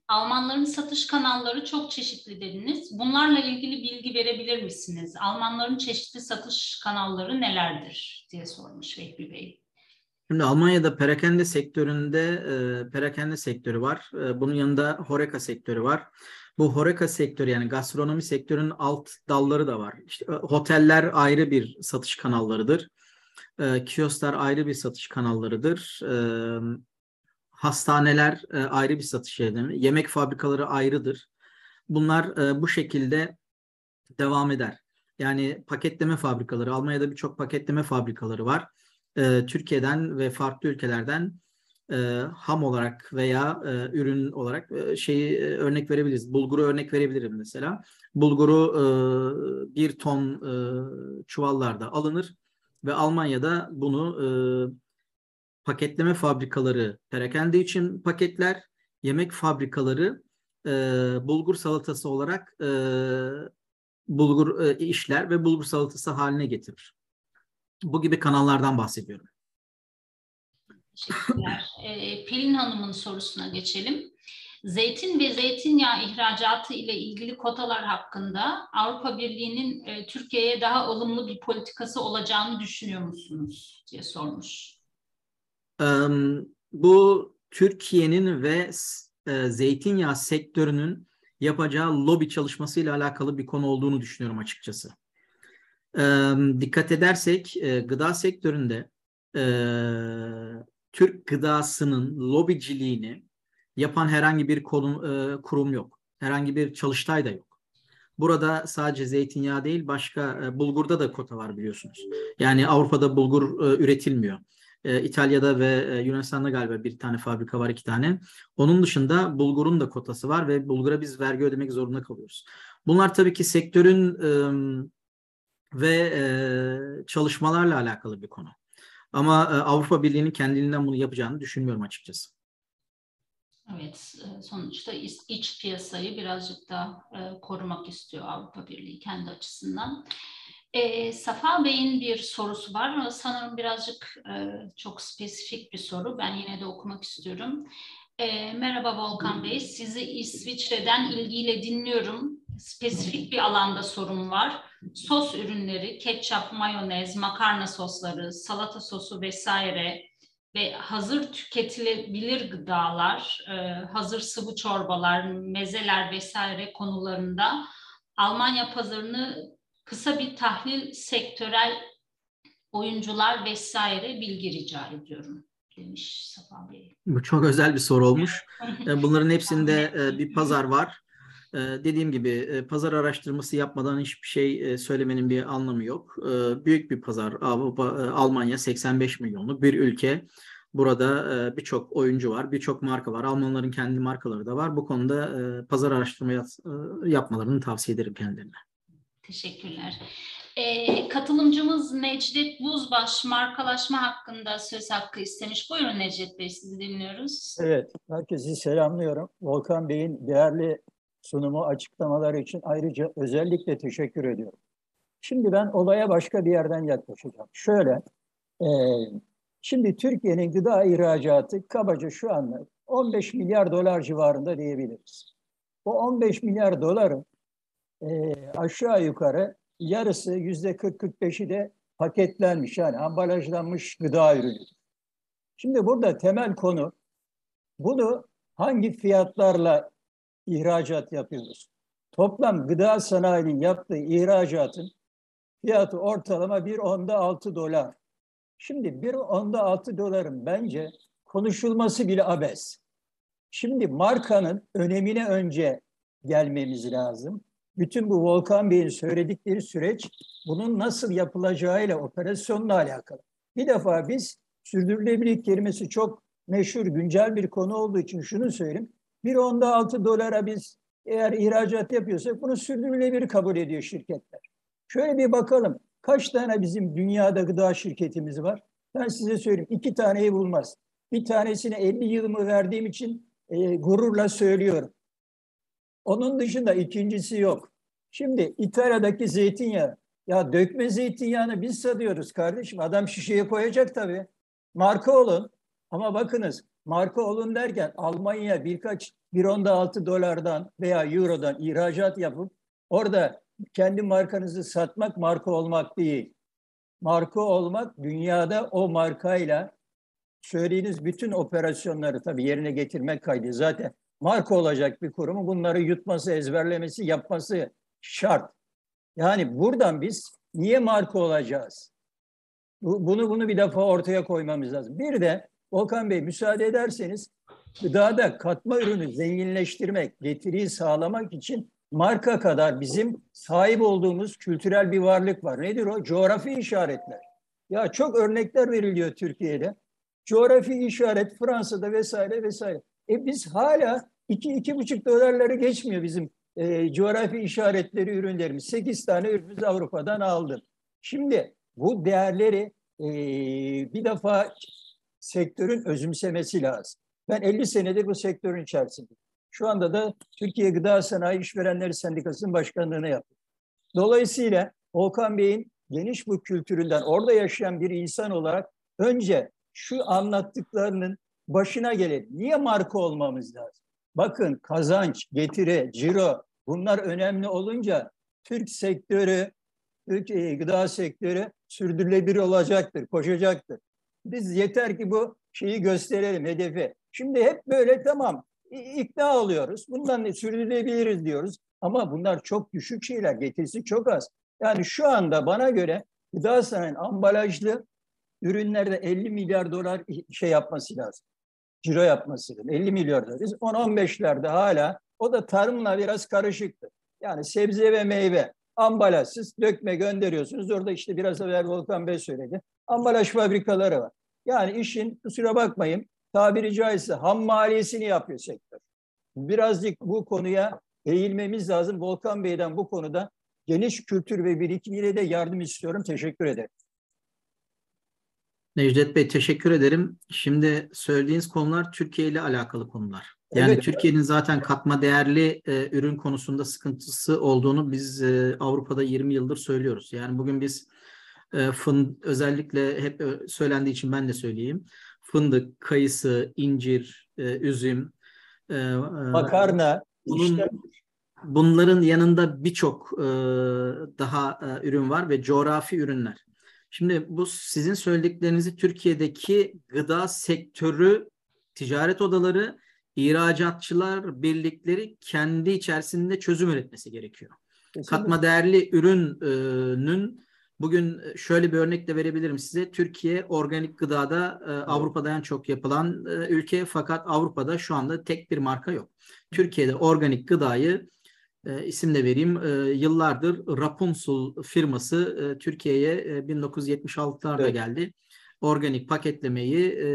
Almanların satış kanalları çok çeşitli dediniz. Bunlarla ilgili bilgi verebilir misiniz? Almanların çeşitli satış kanalları nelerdir diye sormuş Vehbi Bey. Şimdi Almanya'da perakende sektöründe e, perakende sektörü var. E, bunun yanında Horeca sektörü var. Bu Horeca sektörü yani gastronomi sektörünün alt dalları da var. İşte, e, oteller ayrı bir satış kanallarıdır. E, kiosklar ayrı bir satış kanallarıdır. E, hastaneler e, ayrı bir satış yeri. Yemek fabrikaları ayrıdır. Bunlar e, bu şekilde devam eder. Yani paketleme fabrikaları, Almanya'da birçok paketleme fabrikaları var. E, Türkiye'den ve farklı ülkelerden e, ham olarak veya e, ürün olarak e, şeyi e, örnek verebiliriz. Bulguru örnek verebilirim mesela. Bulguru e, bir ton e, çuvallarda alınır ve Almanya'da bunu e, paketleme fabrikaları perakende için paketler, yemek fabrikaları e, bulgur salatası olarak e, bulgur e, işler ve bulgur salatası haline getirir. Bu gibi kanallardan bahsediyorum. Teşekkürler. Ee, Pelin Hanım'ın sorusuna geçelim. Zeytin ve zeytinyağı ihracatı ile ilgili kotalar hakkında Avrupa Birliği'nin e, Türkiye'ye daha ılımlı bir politikası olacağını düşünüyor musunuz diye sormuş. Um, bu Türkiye'nin ve e, zeytinyağı sektörünün yapacağı lobi çalışmasıyla alakalı bir konu olduğunu düşünüyorum açıkçası. E, dikkat edersek e, gıda sektöründe e, Türk gıdasının lobiciliğini yapan herhangi bir kurum, e, kurum yok. Herhangi bir çalıştay da yok. Burada sadece zeytinyağı değil başka e, bulgurda da kota var biliyorsunuz. Yani Avrupa'da bulgur e, üretilmiyor. E, İtalya'da ve e, Yunanistan'da galiba bir tane fabrika var, iki tane. Onun dışında bulgurun da kotası var ve bulgura biz vergi ödemek zorunda kalıyoruz. Bunlar tabii ki sektörün e, ve e, çalışmalarla alakalı bir konu. Ama e, Avrupa Birliği'nin kendiliğinden bunu yapacağını düşünmüyorum açıkçası. Evet, e, sonuçta iç piyasayı birazcık da e, korumak istiyor Avrupa Birliği kendi açısından. E, Safa Bey'in bir sorusu var ama sanırım birazcık e, çok spesifik bir soru. Ben yine de okumak istiyorum. E, merhaba Volkan Bey, sizi İsviçre'den ilgiyle dinliyorum. Spesifik bir alanda sorum var. Sos ürünleri, ketçap, mayonez, makarna sosları, salata sosu vesaire ve hazır tüketilebilir gıdalar, e, hazır sıvı çorbalar, mezeler vesaire konularında Almanya pazarını kısa bir tahlil sektörel oyuncular vesaire bilgi rica ediyorum demiş Safa Bey. Bu çok özel bir soru olmuş. E, bunların hepsinde e, bir pazar var. E, dediğim gibi pazar araştırması yapmadan hiçbir şey söylemenin bir anlamı yok. Büyük bir pazar. Avrupa, Almanya 85 milyonluk bir ülke. Burada birçok oyuncu var, birçok marka var. Almanların kendi markaları da var. Bu konuda pazar araştırma yapmalarını tavsiye ederim kendilerine. Teşekkürler. E, katılımcımız Necdet Buzbaş markalaşma hakkında söz hakkı istemiş. Buyurun Necdet Bey sizi dinliyoruz. Evet, herkesi selamlıyorum. Volkan Bey'in değerli sunumu açıklamaları için ayrıca özellikle teşekkür ediyorum. Şimdi ben olaya başka bir yerden yaklaşacağım. Şöyle, e, şimdi Türkiye'nin gıda ihracatı kabaca şu anda 15 milyar dolar civarında diyebiliriz. Bu 15 milyar doların e, aşağı yukarı yarısı yüzde 40-45'i de paketlenmiş yani ambalajlanmış gıda ürünü. Şimdi burada temel konu bunu hangi fiyatlarla ihracat yapıyoruz? Toplam gıda sanayinin yaptığı ihracatın fiyatı ortalama bir onda altı dolar. Şimdi bir onda altı doların bence konuşulması bile abes. Şimdi markanın önemine önce gelmemiz lazım bütün bu Volkan Bey'in söyledikleri süreç bunun nasıl yapılacağıyla, operasyonla alakalı. Bir defa biz sürdürülebilirlik kelimesi çok meşhur, güncel bir konu olduğu için şunu söyleyeyim. Bir onda altı dolara biz eğer ihracat yapıyorsak bunu sürdürülebilir kabul ediyor şirketler. Şöyle bir bakalım. Kaç tane bizim dünyada gıda şirketimiz var? Ben size söyleyeyim. iki taneyi bulmaz. Bir tanesine 50 yılımı verdiğim için e, gururla söylüyorum. Onun dışında ikincisi yok. Şimdi İtalya'daki zeytinyağı, ya dökme zeytinyağını biz satıyoruz kardeşim. Adam şişeye koyacak tabii. Marka olun. Ama bakınız marka olun derken Almanya birkaç bir onda altı dolardan veya eurodan ihracat yapıp orada kendi markanızı satmak marka olmak değil. Marka olmak dünyada o markayla söylediğiniz bütün operasyonları tabii yerine getirmek kaydı. Zaten marka olacak bir kurumu bunları yutması, ezberlemesi, yapması şart. Yani buradan biz niye marka olacağız? Bunu bunu bir defa ortaya koymamız lazım. Bir de Volkan Bey müsaade ederseniz gıdada katma ürünü zenginleştirmek, getiriyi sağlamak için marka kadar bizim sahip olduğumuz kültürel bir varlık var. Nedir o? Coğrafi işaretler. Ya çok örnekler veriliyor Türkiye'de. Coğrafi işaret Fransa'da vesaire vesaire. E biz hala iki, iki buçuk dolarları geçmiyor bizim e, coğrafi işaretleri ürünlerimiz. Sekiz tane ürünümüz Avrupa'dan aldım. Şimdi bu değerleri e, bir defa sektörün özümsemesi lazım. Ben 50 senedir bu sektörün içerisinde. Şu anda da Türkiye Gıda Sanayi İşverenleri Sendikası'nın başkanlığını yaptım. Dolayısıyla Volkan Bey'in geniş bu kültüründen orada yaşayan bir insan olarak önce şu anlattıklarının başına gelelim. Niye marka olmamız lazım? Bakın kazanç, getiri, ciro bunlar önemli olunca Türk sektörü, Türk e, gıda sektörü sürdürülebilir olacaktır, koşacaktır. Biz yeter ki bu şeyi gösterelim, hedefi. Şimdi hep böyle tamam ikna oluyoruz. Bundan sürdürülebiliriz diyoruz. Ama bunlar çok düşük şeyler, getirisi çok az. Yani şu anda bana göre gıda sanayinin ambalajlı ürünlerde 50 milyar dolar şey yapması lazım. Ciro yapması lazım. 50 milyar dolar. 10-15'lerde hala o da tarımla biraz karışıktı. Yani sebze ve meyve ambalajsız dökme gönderiyorsunuz. Orada işte biraz evvel Volkan Bey söyledi. Ambalaj fabrikaları var. Yani işin kusura bakmayın tabiri caizse ham maliyesini yapıyor sektör. Birazcık bu konuya eğilmemiz lazım. Volkan Bey'den bu konuda geniş kültür ve birikimiyle de yardım istiyorum. Teşekkür ederim. Necdet Bey teşekkür ederim. Şimdi söylediğiniz konular Türkiye ile alakalı konular. Yani evet. Türkiye'nin zaten katma değerli e, ürün konusunda sıkıntısı olduğunu biz e, Avrupa'da 20 yıldır söylüyoruz. Yani bugün biz e, fın özellikle hep e, söylendiği için ben de söyleyeyim. Fındık, kayısı, incir, e, üzüm, e, e makarna, bunun, işte. bunların yanında birçok e, daha e, ürün var ve coğrafi ürünler. Şimdi bu sizin söylediklerinizi Türkiye'deki gıda sektörü, ticaret odaları, ihracatçılar birlikleri kendi içerisinde çözüm üretmesi gerekiyor. Kesinlikle. Katma değerli ürünün bugün şöyle bir örnek de verebilirim size. Türkiye organik gıdada Avrupa'da en çok yapılan ülke fakat Avrupa'da şu anda tek bir marka yok. Türkiye'de organik gıdayı e, isim de vereyim. E, yıllardır Rapunzel firması e, Türkiye'ye e, 1976'larda evet. geldi. Organik paketlemeyi e,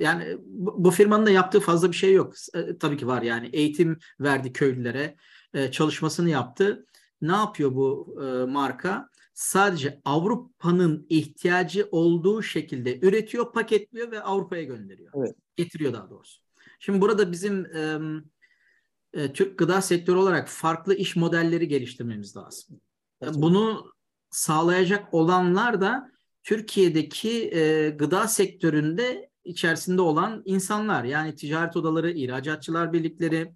yani bu, bu firmanın da yaptığı fazla bir şey yok. E, tabii ki var yani eğitim verdi köylülere e, çalışmasını yaptı. Ne yapıyor bu e, marka? Sadece Avrupa'nın ihtiyacı olduğu şekilde üretiyor, paketliyor ve Avrupa'ya gönderiyor. Evet. Getiriyor daha doğrusu. Şimdi burada bizim e, e, Türk gıda sektörü olarak farklı iş modelleri geliştirmemiz lazım. Evet. Bunu sağlayacak olanlar da Türkiye'deki e, gıda sektöründe içerisinde olan insanlar yani ticaret odaları, ihracatçılar birlikleri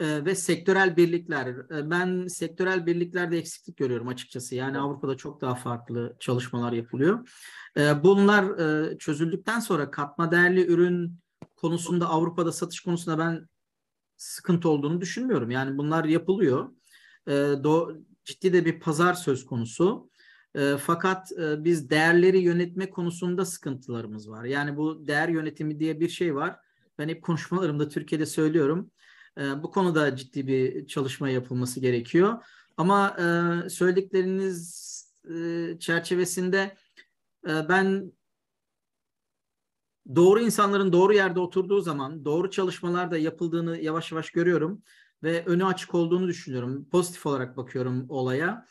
e, ve sektörel birlikler. E, ben sektörel birliklerde eksiklik görüyorum açıkçası. Yani Avrupa'da çok daha farklı çalışmalar yapılıyor. E, bunlar e, çözüldükten sonra katma değerli ürün konusunda Avrupa'da satış konusunda ben sıkıntı olduğunu düşünmüyorum. Yani bunlar yapılıyor. E, do, ciddi de bir pazar söz konusu. E, fakat e, biz değerleri yönetme konusunda sıkıntılarımız var. Yani bu değer yönetimi diye bir şey var. Ben hep konuşmalarımda Türkiye'de söylüyorum. E, bu konuda ciddi bir çalışma yapılması gerekiyor. Ama e, söyledikleriniz e, çerçevesinde e, ben doğru insanların doğru yerde oturduğu zaman doğru çalışmalar da yapıldığını yavaş yavaş görüyorum ve önü açık olduğunu düşünüyorum. Pozitif olarak bakıyorum olaya.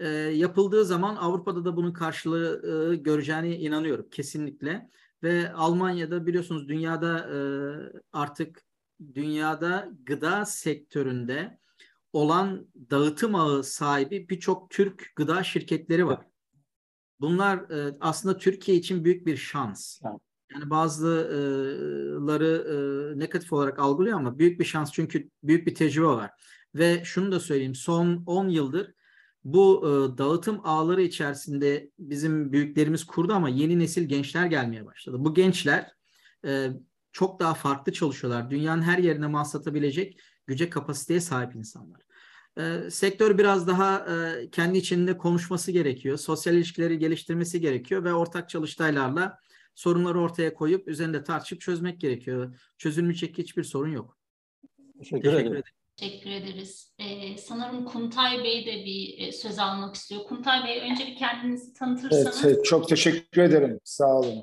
E, yapıldığı zaman Avrupa'da da bunun karşılığı e, göreceğine inanıyorum kesinlikle. Ve Almanya'da biliyorsunuz dünyada e, artık dünyada gıda sektöründe olan dağıtım ağı sahibi birçok Türk gıda şirketleri var. Bunlar e, aslında Türkiye için büyük bir şans. Yani bazıları e, negatif olarak algılıyor ama büyük bir şans çünkü büyük bir tecrübe var. Ve şunu da söyleyeyim son 10 yıldır bu e, dağıtım ağları içerisinde bizim büyüklerimiz kurdu ama yeni nesil gençler gelmeye başladı. Bu gençler e, çok daha farklı çalışıyorlar. Dünyanın her yerine mal satabilecek güce kapasiteye sahip insanlar. E, sektör biraz daha e, kendi içinde konuşması gerekiyor. Sosyal ilişkileri geliştirmesi gerekiyor ve ortak çalıştaylarla sorunları ortaya koyup üzerinde tartışıp çözmek gerekiyor. Çözülmeyecek hiçbir sorun yok. Teşekkür, Teşekkür ederim. ederim. Teşekkür ederiz. Ee, sanırım Kuntay Bey de bir e, söz almak istiyor. Kuntay Bey önce bir kendinizi tanıtırsanız. Evet, çok teşekkür ederim. Sağ olun.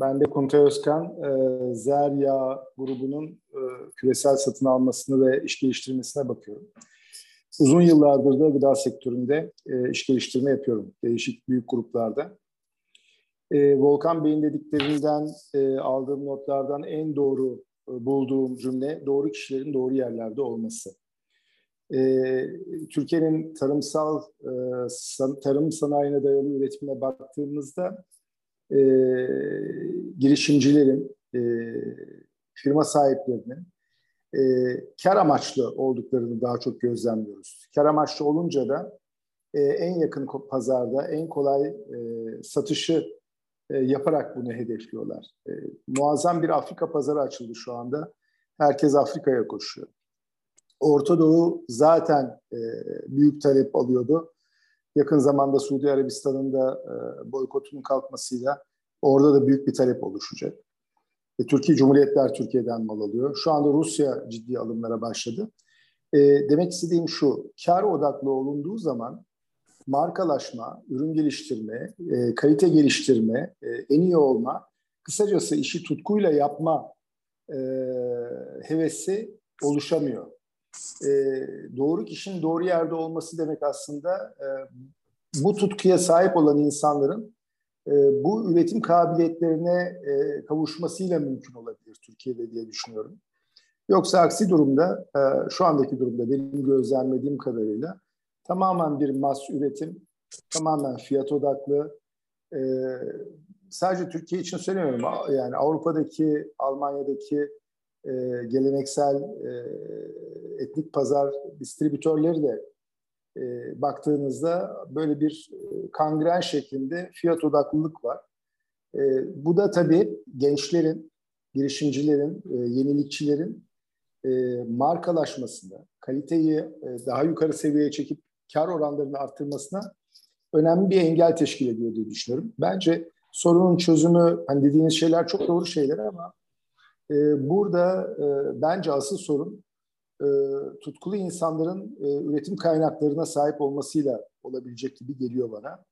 Ben de Kuntay Özkan, e, Zerya grubunun e, küresel satın almasını ve iş geliştirmesine bakıyorum. Uzun yıllardır da gıda sektöründe e, iş geliştirme yapıyorum. Değişik büyük gruplarda. E, Volkan Bey'in dediklerinden e, aldığım notlardan en doğru e, bulduğum cümle doğru kişilerin doğru yerlerde olması. E, Türkiye'nin tarımsal e, san, tarım sanayine dayalı üretimine baktığımızda e, girişimcilerin, e, firma sahiplerinin e, kar amaçlı olduklarını daha çok gözlemliyoruz. Kar amaçlı olunca da e, en yakın pazarda en kolay e, satışı e, yaparak bunu hedefliyorlar. E, muazzam bir Afrika pazarı açıldı şu anda. Herkes Afrika'ya koşuyor. Orta Doğu zaten e, büyük talep alıyordu. Yakın zamanda Suudi Arabistan'ın da e, boykotunun kalkmasıyla orada da büyük bir talep oluşacak. E, Türkiye Cumhuriyetler Türkiye'den mal alıyor. Şu anda Rusya ciddi alımlara başladı. E, demek istediğim şu, kar odaklı olunduğu zaman markalaşma, ürün geliştirme, e, kalite geliştirme, e, en iyi olma, kısacası işi tutkuyla yapma e, hevesi oluşamıyor. E, doğru kişinin doğru yerde olması demek aslında e, bu tutkuya sahip olan insanların e, bu üretim kabiliyetlerine e, kavuşmasıyla mümkün olabilir Türkiye'de diye düşünüyorum. Yoksa aksi durumda, e, şu andaki durumda benim gözlemlediğim kadarıyla tamamen bir mas üretim, tamamen fiyat odaklı. E, sadece Türkiye için söylemiyorum. Yani Avrupa'daki, Almanya'daki e, geleneksel e, etnik pazar distribütörleri de e, baktığınızda böyle bir e, kangren şeklinde fiyat odaklılık var. E, bu da tabii gençlerin, girişimcilerin, e, yenilikçilerin e, markalaşmasında, kaliteyi e, daha yukarı seviyeye çekip kar oranlarını arttırmasına önemli bir engel teşkil ediyor diye düşünüyorum. Bence sorunun çözümü, hani dediğiniz şeyler çok doğru şeyler ama e, burada e, bence asıl sorun e, tutkulu insanların e, üretim kaynaklarına sahip olmasıyla olabilecek gibi geliyor bana.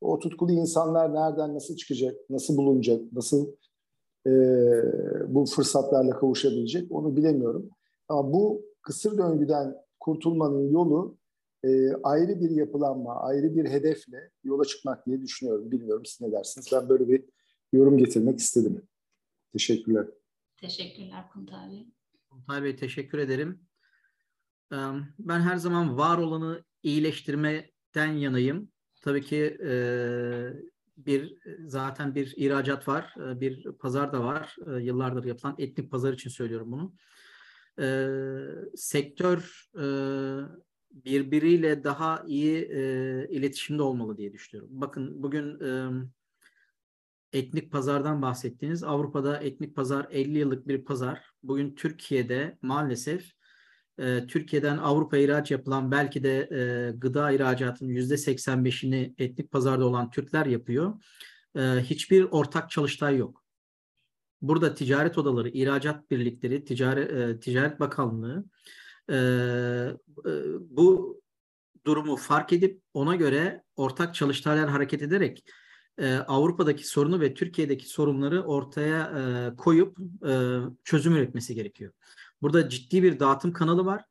O tutkulu insanlar nereden nasıl çıkacak, nasıl bulunacak, nasıl e, bu fırsatlarla kavuşabilecek onu bilemiyorum. Ama bu kısır döngüden kurtulmanın yolu e, ayrı bir yapılanma, ayrı bir hedefle yola çıkmak diye düşünüyorum. Bilmiyorum siz ne dersiniz? Ben böyle bir yorum getirmek istedim. Teşekkürler. Teşekkürler Kuntay Kuntay Bey teşekkür ederim. Ben her zaman var olanı iyileştirmeden yanayım. Tabii ki bir zaten bir ihracat var, bir pazar da var. Yıllardır yapılan etnik pazar için söylüyorum bunu. Sektör birbiriyle daha iyi iletişimde olmalı diye düşünüyorum. Bakın bugün etnik pazardan bahsettiğiniz Avrupa'da etnik pazar 50 yıllık bir pazar. Bugün Türkiye'de maalesef e, Türkiye'den Avrupa ihraç yapılan belki de e, gıda ihracatının %85'ini etnik pazarda olan Türkler yapıyor. E, hiçbir ortak çalıştay yok. Burada ticaret odaları, ihracat birlikleri, ticaret, e, ticaret bakanlığı e, e, bu durumu fark edip ona göre ortak çalıştaylar hareket ederek e, Avrupa'daki sorunu ve Türkiye'deki sorunları ortaya e, koyup e, çözüm üretmesi gerekiyor. Burada ciddi bir dağıtım kanalı var.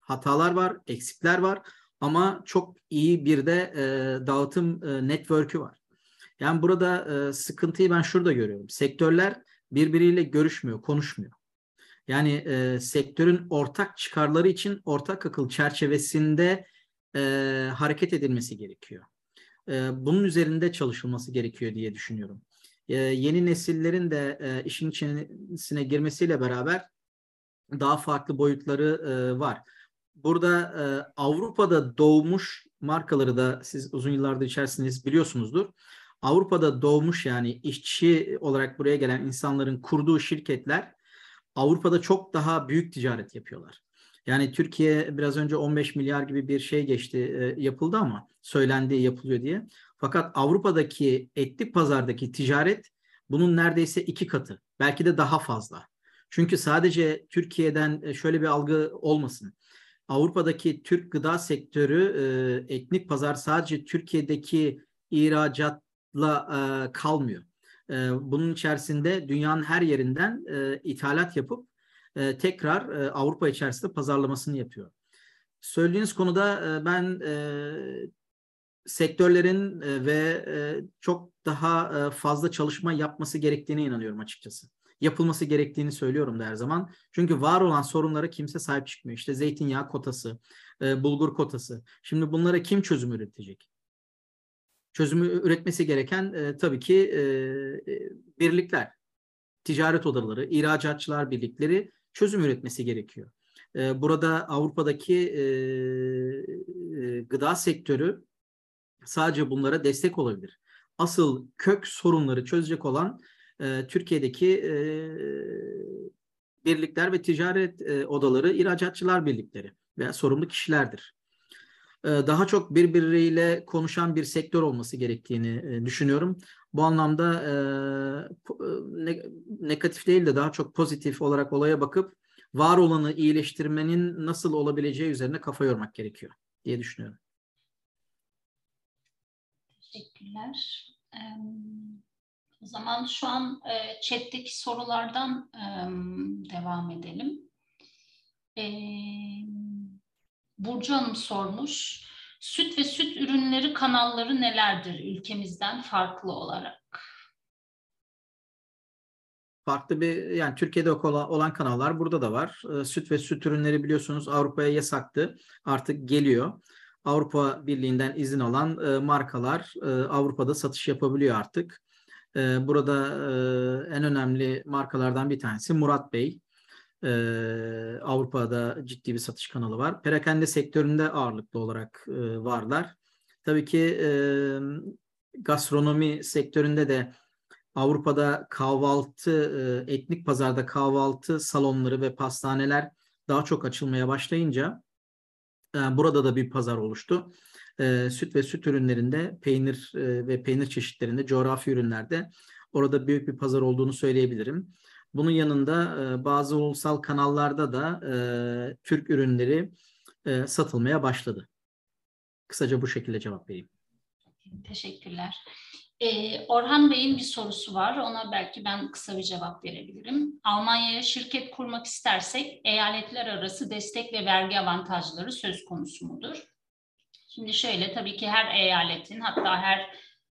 Hatalar var, eksikler var ama çok iyi bir de e, dağıtım e, network'ü var. Yani burada e, sıkıntıyı ben şurada görüyorum. Sektörler birbiriyle görüşmüyor, konuşmuyor. Yani e, sektörün ortak çıkarları için ortak akıl çerçevesinde e, hareket edilmesi gerekiyor. E, bunun üzerinde çalışılması gerekiyor diye düşünüyorum. E, yeni nesillerin de e, işin içine girmesiyle beraber daha farklı boyutları var. Burada Avrupa'da doğmuş markaları da siz uzun yıllardır içerisiniz biliyorsunuzdur. Avrupa'da doğmuş yani işçi olarak buraya gelen insanların kurduğu şirketler Avrupa'da çok daha büyük ticaret yapıyorlar. Yani Türkiye biraz önce 15 milyar gibi bir şey geçti e, yapıldı ama söylendi yapılıyor diye. Fakat Avrupa'daki etlik pazardaki ticaret bunun neredeyse iki katı belki de daha fazla. Çünkü sadece Türkiye'den e, şöyle bir algı olmasın. Avrupa'daki Türk gıda sektörü e, etnik pazar sadece Türkiye'deki ihracatla e, kalmıyor. E, bunun içerisinde dünyanın her yerinden e, ithalat yapıp e, tekrar e, Avrupa içerisinde pazarlamasını yapıyor. Söylediğiniz konuda e, ben e, sektörlerin e, ve e, çok daha e, fazla çalışma yapması gerektiğine inanıyorum açıkçası yapılması gerektiğini söylüyorum da her zaman. Çünkü var olan sorunlara kimse sahip çıkmıyor. İşte zeytinyağı kotası, e, bulgur kotası. Şimdi bunlara kim çözüm üretecek? çözümü üretmesi gereken e, tabii ki e, birlikler, ticaret odaları, ihracatçılar birlikleri çözüm üretmesi gerekiyor. E, burada Avrupa'daki e, e, gıda sektörü sadece bunlara destek olabilir. Asıl kök sorunları çözecek olan e, Türkiye'deki birlikler ve ticaret odaları, ihracatçılar birlikleri veya sorumlu kişilerdir. Daha çok birbiriyle konuşan bir sektör olması gerektiğini düşünüyorum. Bu anlamda e, ne, negatif değil de daha çok pozitif olarak olaya bakıp var olanı iyileştirmenin nasıl olabileceği üzerine kafa yormak gerekiyor diye düşünüyorum. Teşekkürler. O zaman şu an e, chat'teki sorulardan e, devam edelim. E, Burcu Hanım sormuş. Süt ve süt ürünleri kanalları nelerdir ülkemizden farklı olarak? Farklı bir yani Türkiye'de olan kanallar burada da var. Süt ve süt ürünleri biliyorsunuz Avrupa'ya yasaktı. Artık geliyor. Avrupa Birliği'nden izin alan markalar Avrupa'da satış yapabiliyor artık. E, burada e, en önemli markalardan bir tanesi Murat Bey. E, Avrupa'da ciddi bir satış kanalı var. Perakende sektöründe ağırlıklı olarak e, varlar. Tabii ki e, gastronomi sektöründe de Avrupa'da kahvaltı, e, etnik pazarda kahvaltı salonları ve pastaneler daha çok açılmaya başlayınca e, burada da bir pazar oluştu e, süt ve süt ürünlerinde, peynir e, ve peynir çeşitlerinde, coğrafi ürünlerde orada büyük bir pazar olduğunu söyleyebilirim. Bunun yanında e, bazı ulusal kanallarda da e, Türk ürünleri e, satılmaya başladı. Kısaca bu şekilde cevap vereyim. Teşekkürler. Ee, Orhan Bey'in bir sorusu var. Ona belki ben kısa bir cevap verebilirim. Almanya'ya şirket kurmak istersek eyaletler arası destek ve vergi avantajları söz konusu mudur? Şimdi şöyle tabii ki her eyaletin hatta her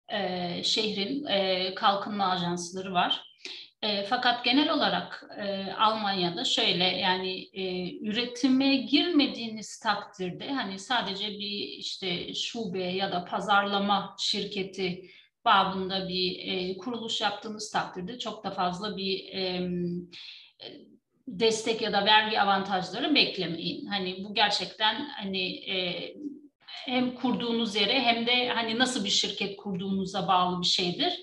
e, şehrin e, kalkınma ajansları var. E, fakat genel olarak e, Almanya'da şöyle yani e, üretime girmediğiniz takdirde hani sadece bir işte şube ya da pazarlama şirketi babında bir e, kuruluş yaptığınız takdirde çok da fazla bir e, destek ya da vergi avantajları beklemeyin. Hani bu gerçekten hani e, hem kurduğunuz yere hem de hani nasıl bir şirket kurduğunuza bağlı bir şeydir.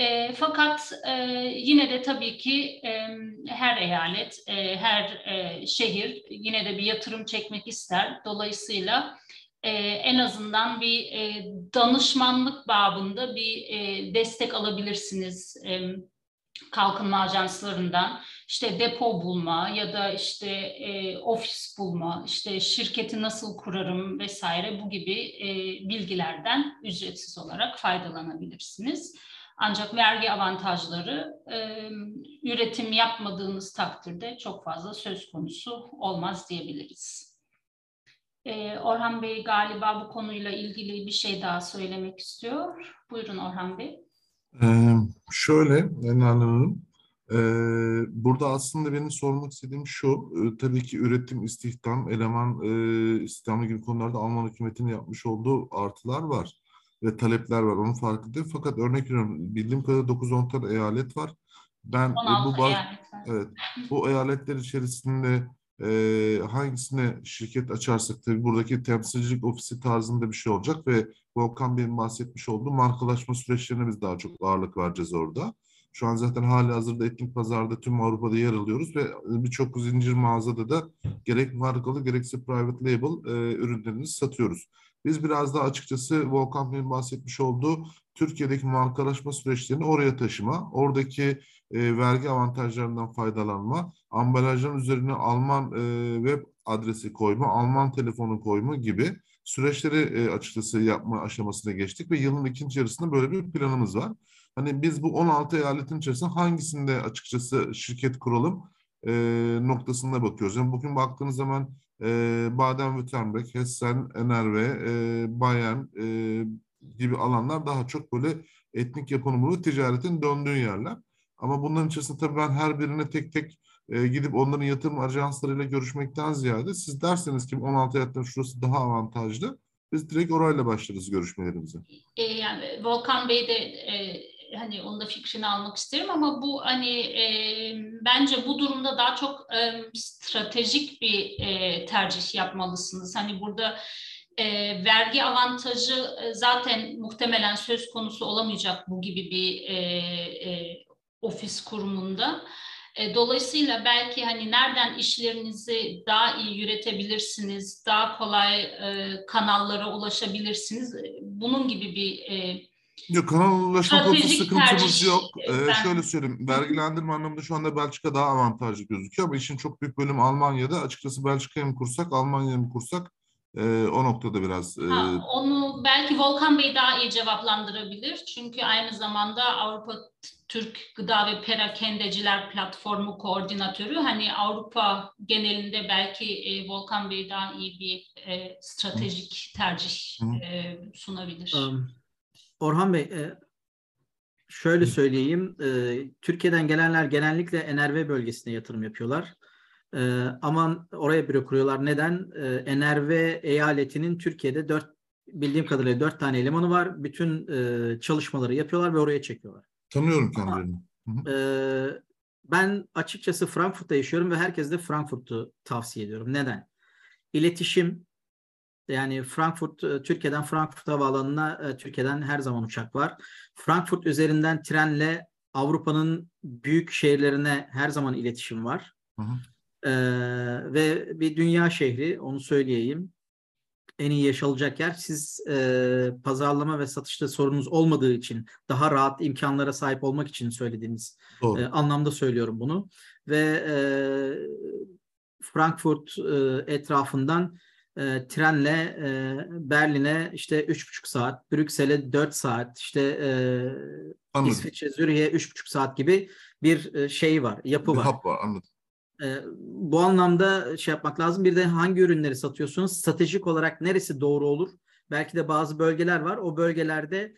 E, fakat e, yine de tabii ki e, her eyalet, e, her e, şehir yine de bir yatırım çekmek ister. Dolayısıyla e, en azından bir e, danışmanlık babında bir e, destek alabilirsiniz e, kalkınma ajanslarından işte depo bulma ya da işte e, ofis bulma, işte şirketi nasıl kurarım vesaire bu gibi e, bilgilerden ücretsiz olarak faydalanabilirsiniz. Ancak vergi avantajları e, üretim yapmadığınız takdirde çok fazla söz konusu olmaz diyebiliriz. E, Orhan Bey galiba bu konuyla ilgili bir şey daha söylemek istiyor. Buyurun Orhan Bey. Ee, şöyle Enal Hanım, e, burada aslında benim sormak istediğim şu, e, tabii ki üretim, istihdam, eleman e, istihdamı gibi konularda Alman hükümetinin yapmış olduğu artılar var ve talepler var, onun farkındayım. Fakat örnek veriyorum, bildiğim kadarıyla 9-10 tane eyalet var. Ben e, bu baş, evet, bu eyaletler içerisinde e, hangisine şirket açarsak tabii buradaki temsilcilik ofisi tarzında bir şey olacak ve Volkan Bey'in bahsetmiş olduğu markalaşma süreçlerine biz daha çok ağırlık vereceğiz orada. Şu an zaten hali hazırda etnik pazarda tüm Avrupa'da yer alıyoruz ve birçok zincir mağazada da gerek markalı gerekse private label e, ürünlerimizi satıyoruz. Biz biraz daha açıkçası Volkan Bey'in bahsetmiş olduğu Türkiye'deki markalaşma süreçlerini oraya taşıma, oradaki e, vergi avantajlarından faydalanma, ambalajların üzerine Alman e, web adresi koyma, Alman telefonu koyma gibi süreçleri e, açıkçası yapma aşamasına geçtik ve yılın ikinci yarısında böyle bir planımız var. Hani biz bu 16 eyaletin içerisinde hangisinde açıkçası şirket kuralım e, noktasında bakıyoruz. Yani bugün baktığınız zaman e, Baden-Württemberg, Hessen, NRW, e, Bayern e, gibi alanlar daha çok böyle etnik yapımlı ticaretin döndüğü yerler. Ama bunların içerisinde tabii ben her birine tek tek e, gidip onların yatırım ajanslarıyla görüşmekten ziyade siz derseniz ki 16 hayattan şurası daha avantajlı. biz direkt orayla başlarız görüşmelerimize. E, yani Volkan Bey de e, hani onun da fikrini almak isterim ama bu hani e, bence bu durumda daha çok e, stratejik bir e, tercih yapmalısınız. Hani burada e, vergi avantajı e, zaten muhtemelen söz konusu olamayacak bu gibi bir e, e, ofis kurumunda. E, dolayısıyla belki hani nereden işlerinizi daha iyi yürütebilirsiniz, daha kolay e, kanallara ulaşabilirsiniz. Bunun gibi bir e, Yok kanal ulaşma konusu Stratejik sıkıntımız tercih, yok. Ee, ben- şöyle söyleyeyim. Vergilendirme anlamında şu anda Belçika daha avantajlı gözüküyor ama işin çok büyük bölümü Almanya'da. Açıkçası Belçika'yı mı kursak, Almanya'yı mı kursak e, o noktada biraz e, Ha, onu belki Volkan Bey daha iyi cevaplandırabilir. Çünkü aynı zamanda Avrupa Türk Gıda ve Perakendeciler Platformu koordinatörü. Hani Avrupa genelinde belki e, Volkan Bey daha iyi bir e, stratejik tercih Hı. e, sunabilir. Um, Orhan Bey, e, şöyle söyleyeyim. e, Türkiye'den gelenler genellikle NRV bölgesine yatırım yapıyorlar. E, Ama oraya büro kuruyorlar. Neden? E, NRV eyaletinin Türkiye'de dört bildiğim kadarıyla dört tane elemanı var. Bütün e, çalışmaları yapıyorlar ve oraya çekiyorlar. tanıyorum Ama- kendilerini. Ben açıkçası Frankfurt'ta yaşıyorum ve herkese de Frankfurt'u tavsiye ediyorum. Neden? İletişim yani Frankfurt, e, Türkiye'den Frankfurt Havaalanı'na e, Türkiye'den her zaman uçak var. Frankfurt üzerinden trenle Avrupa'nın büyük şehirlerine her zaman iletişim var. Hı hı. Ee, ve bir dünya şehri, onu söyleyeyim. En iyi yaşanacak yer. Siz e, pazarlama ve satışta sorunuz olmadığı için, daha rahat imkanlara sahip olmak için söylediğiniz Doğru. e, anlamda söylüyorum bunu. Ve e, Frankfurt e, etrafından e, trenle e, Berlin'e işte üç buçuk saat, Brüksel'e dört saat, işte e. İsviçre, Zürih'e üç buçuk saat gibi bir e, şey var, yapı Bir var. hap var anladım. E, bu anlamda şey yapmak lazım. Bir de hangi ürünleri satıyorsunuz? Stratejik olarak neresi doğru olur? Belki de bazı bölgeler var. O bölgelerde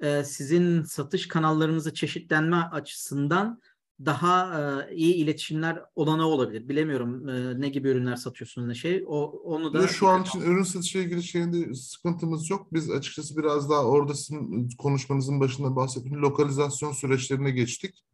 e, sizin satış kanallarınızı çeşitlenme açısından daha e, iyi iletişimler olanağı olabilir. Bilemiyorum e, ne gibi ürünler satıyorsunuz ne şey. O onu da şu an için ürün satışıyla ilgili şeyinde sıkıntımız yok. Biz açıkçası biraz daha orada sizin konuşmanızın başında bahsettiğim lokalizasyon süreçlerine geçtik.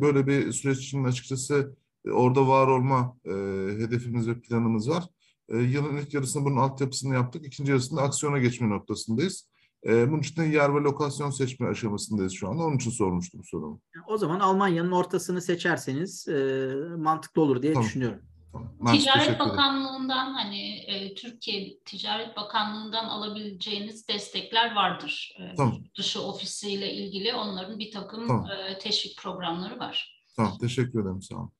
Böyle bir süreç için açıkçası orada var olma e, hedefimiz ve planımız var. E, yılın ilk yarısında bunun altyapısını yaptık. İkinci yarısında aksiyona geçme noktasındayız. E, bunun için de yer ve lokasyon seçme aşamasındayız şu anda. Onun için sormuştum sorumu. o zaman Almanya'nın ortasını seçerseniz e, mantıklı olur diye Tamam. düşünüyorum. Tamam. Ticaret. Bakanlığı'ndan hani e, Türkiye Ticaret Bakanlığı'ndan alabileceğiniz destekler vardır. E, Tamam. Dışı ofisiyle ilgili onların bir takım Tamam. e, teşvik programları var. Tamam, teşekkür ederim. Sağ olun.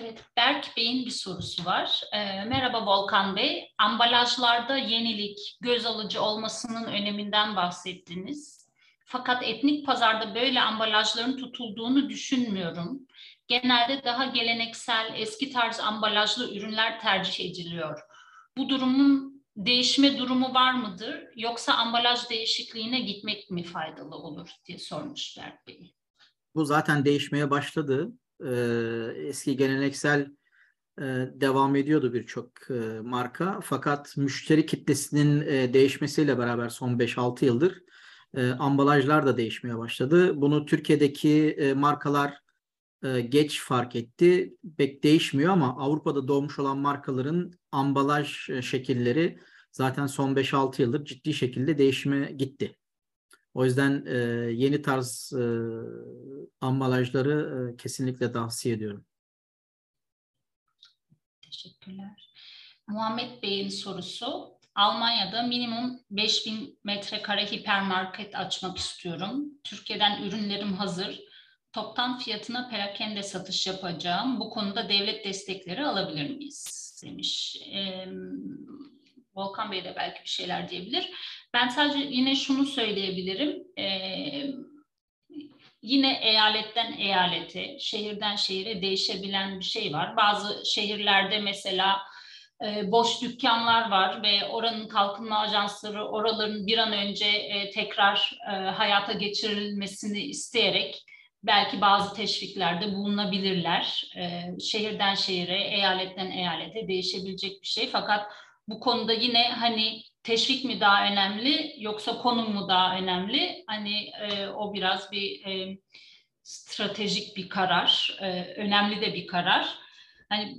Evet, Berk Bey'in bir sorusu var. E, merhaba Volkan Bey. Ambalajlarda yenilik, göz alıcı olmasının öneminden bahsettiniz. Fakat etnik pazarda böyle ambalajların tutulduğunu düşünmüyorum. Genelde daha geleneksel, eski tarz ambalajlı ürünler tercih ediliyor. Bu durumun değişme durumu var mıdır? Yoksa ambalaj değişikliğine gitmek mi faydalı olur diye sormuş Berk Bey. Bu zaten değişmeye başladı. Ee, eski geleneksel e, devam ediyordu birçok e, marka. Fakat müşteri kitlesinin e, değişmesiyle beraber son 5-6 yıldır e, ambalajlar da değişmeye başladı. Bunu Türkiye'deki e, markalar e, geç fark etti. Pek değişmiyor ama Avrupa'da doğmuş olan markaların ambalaj e, şekilleri zaten son 5-6 yıldır ciddi şekilde değişime gitti. O yüzden e, yeni tarz e, ambalajları e, kesinlikle tavsiye ediyorum. Teşekkürler. Muhammed Bey'in sorusu. Almanya'da minimum 5000 metrekare hipermarket açmak istiyorum. Türkiye'den ürünlerim hazır. Toptan fiyatına perakende satış yapacağım. Bu konuda devlet destekleri alabilir miyiz? Demiş. Ee, Volkan Bey de belki bir şeyler diyebilir. Ben sadece yine şunu söyleyebilirim. Ee, yine eyaletten eyalete, şehirden şehire değişebilen bir şey var. Bazı şehirlerde mesela e, boş dükkanlar var ve oranın kalkınma ajansları oraların bir an önce e, tekrar e, hayata geçirilmesini isteyerek belki bazı teşviklerde bulunabilirler. E, şehirden şehire, eyaletten eyalete değişebilecek bir şey. Fakat bu konuda yine hani teşvik mi daha önemli yoksa konum mu daha önemli? Hani e, o biraz bir e, stratejik bir karar, e, önemli de bir karar. Hani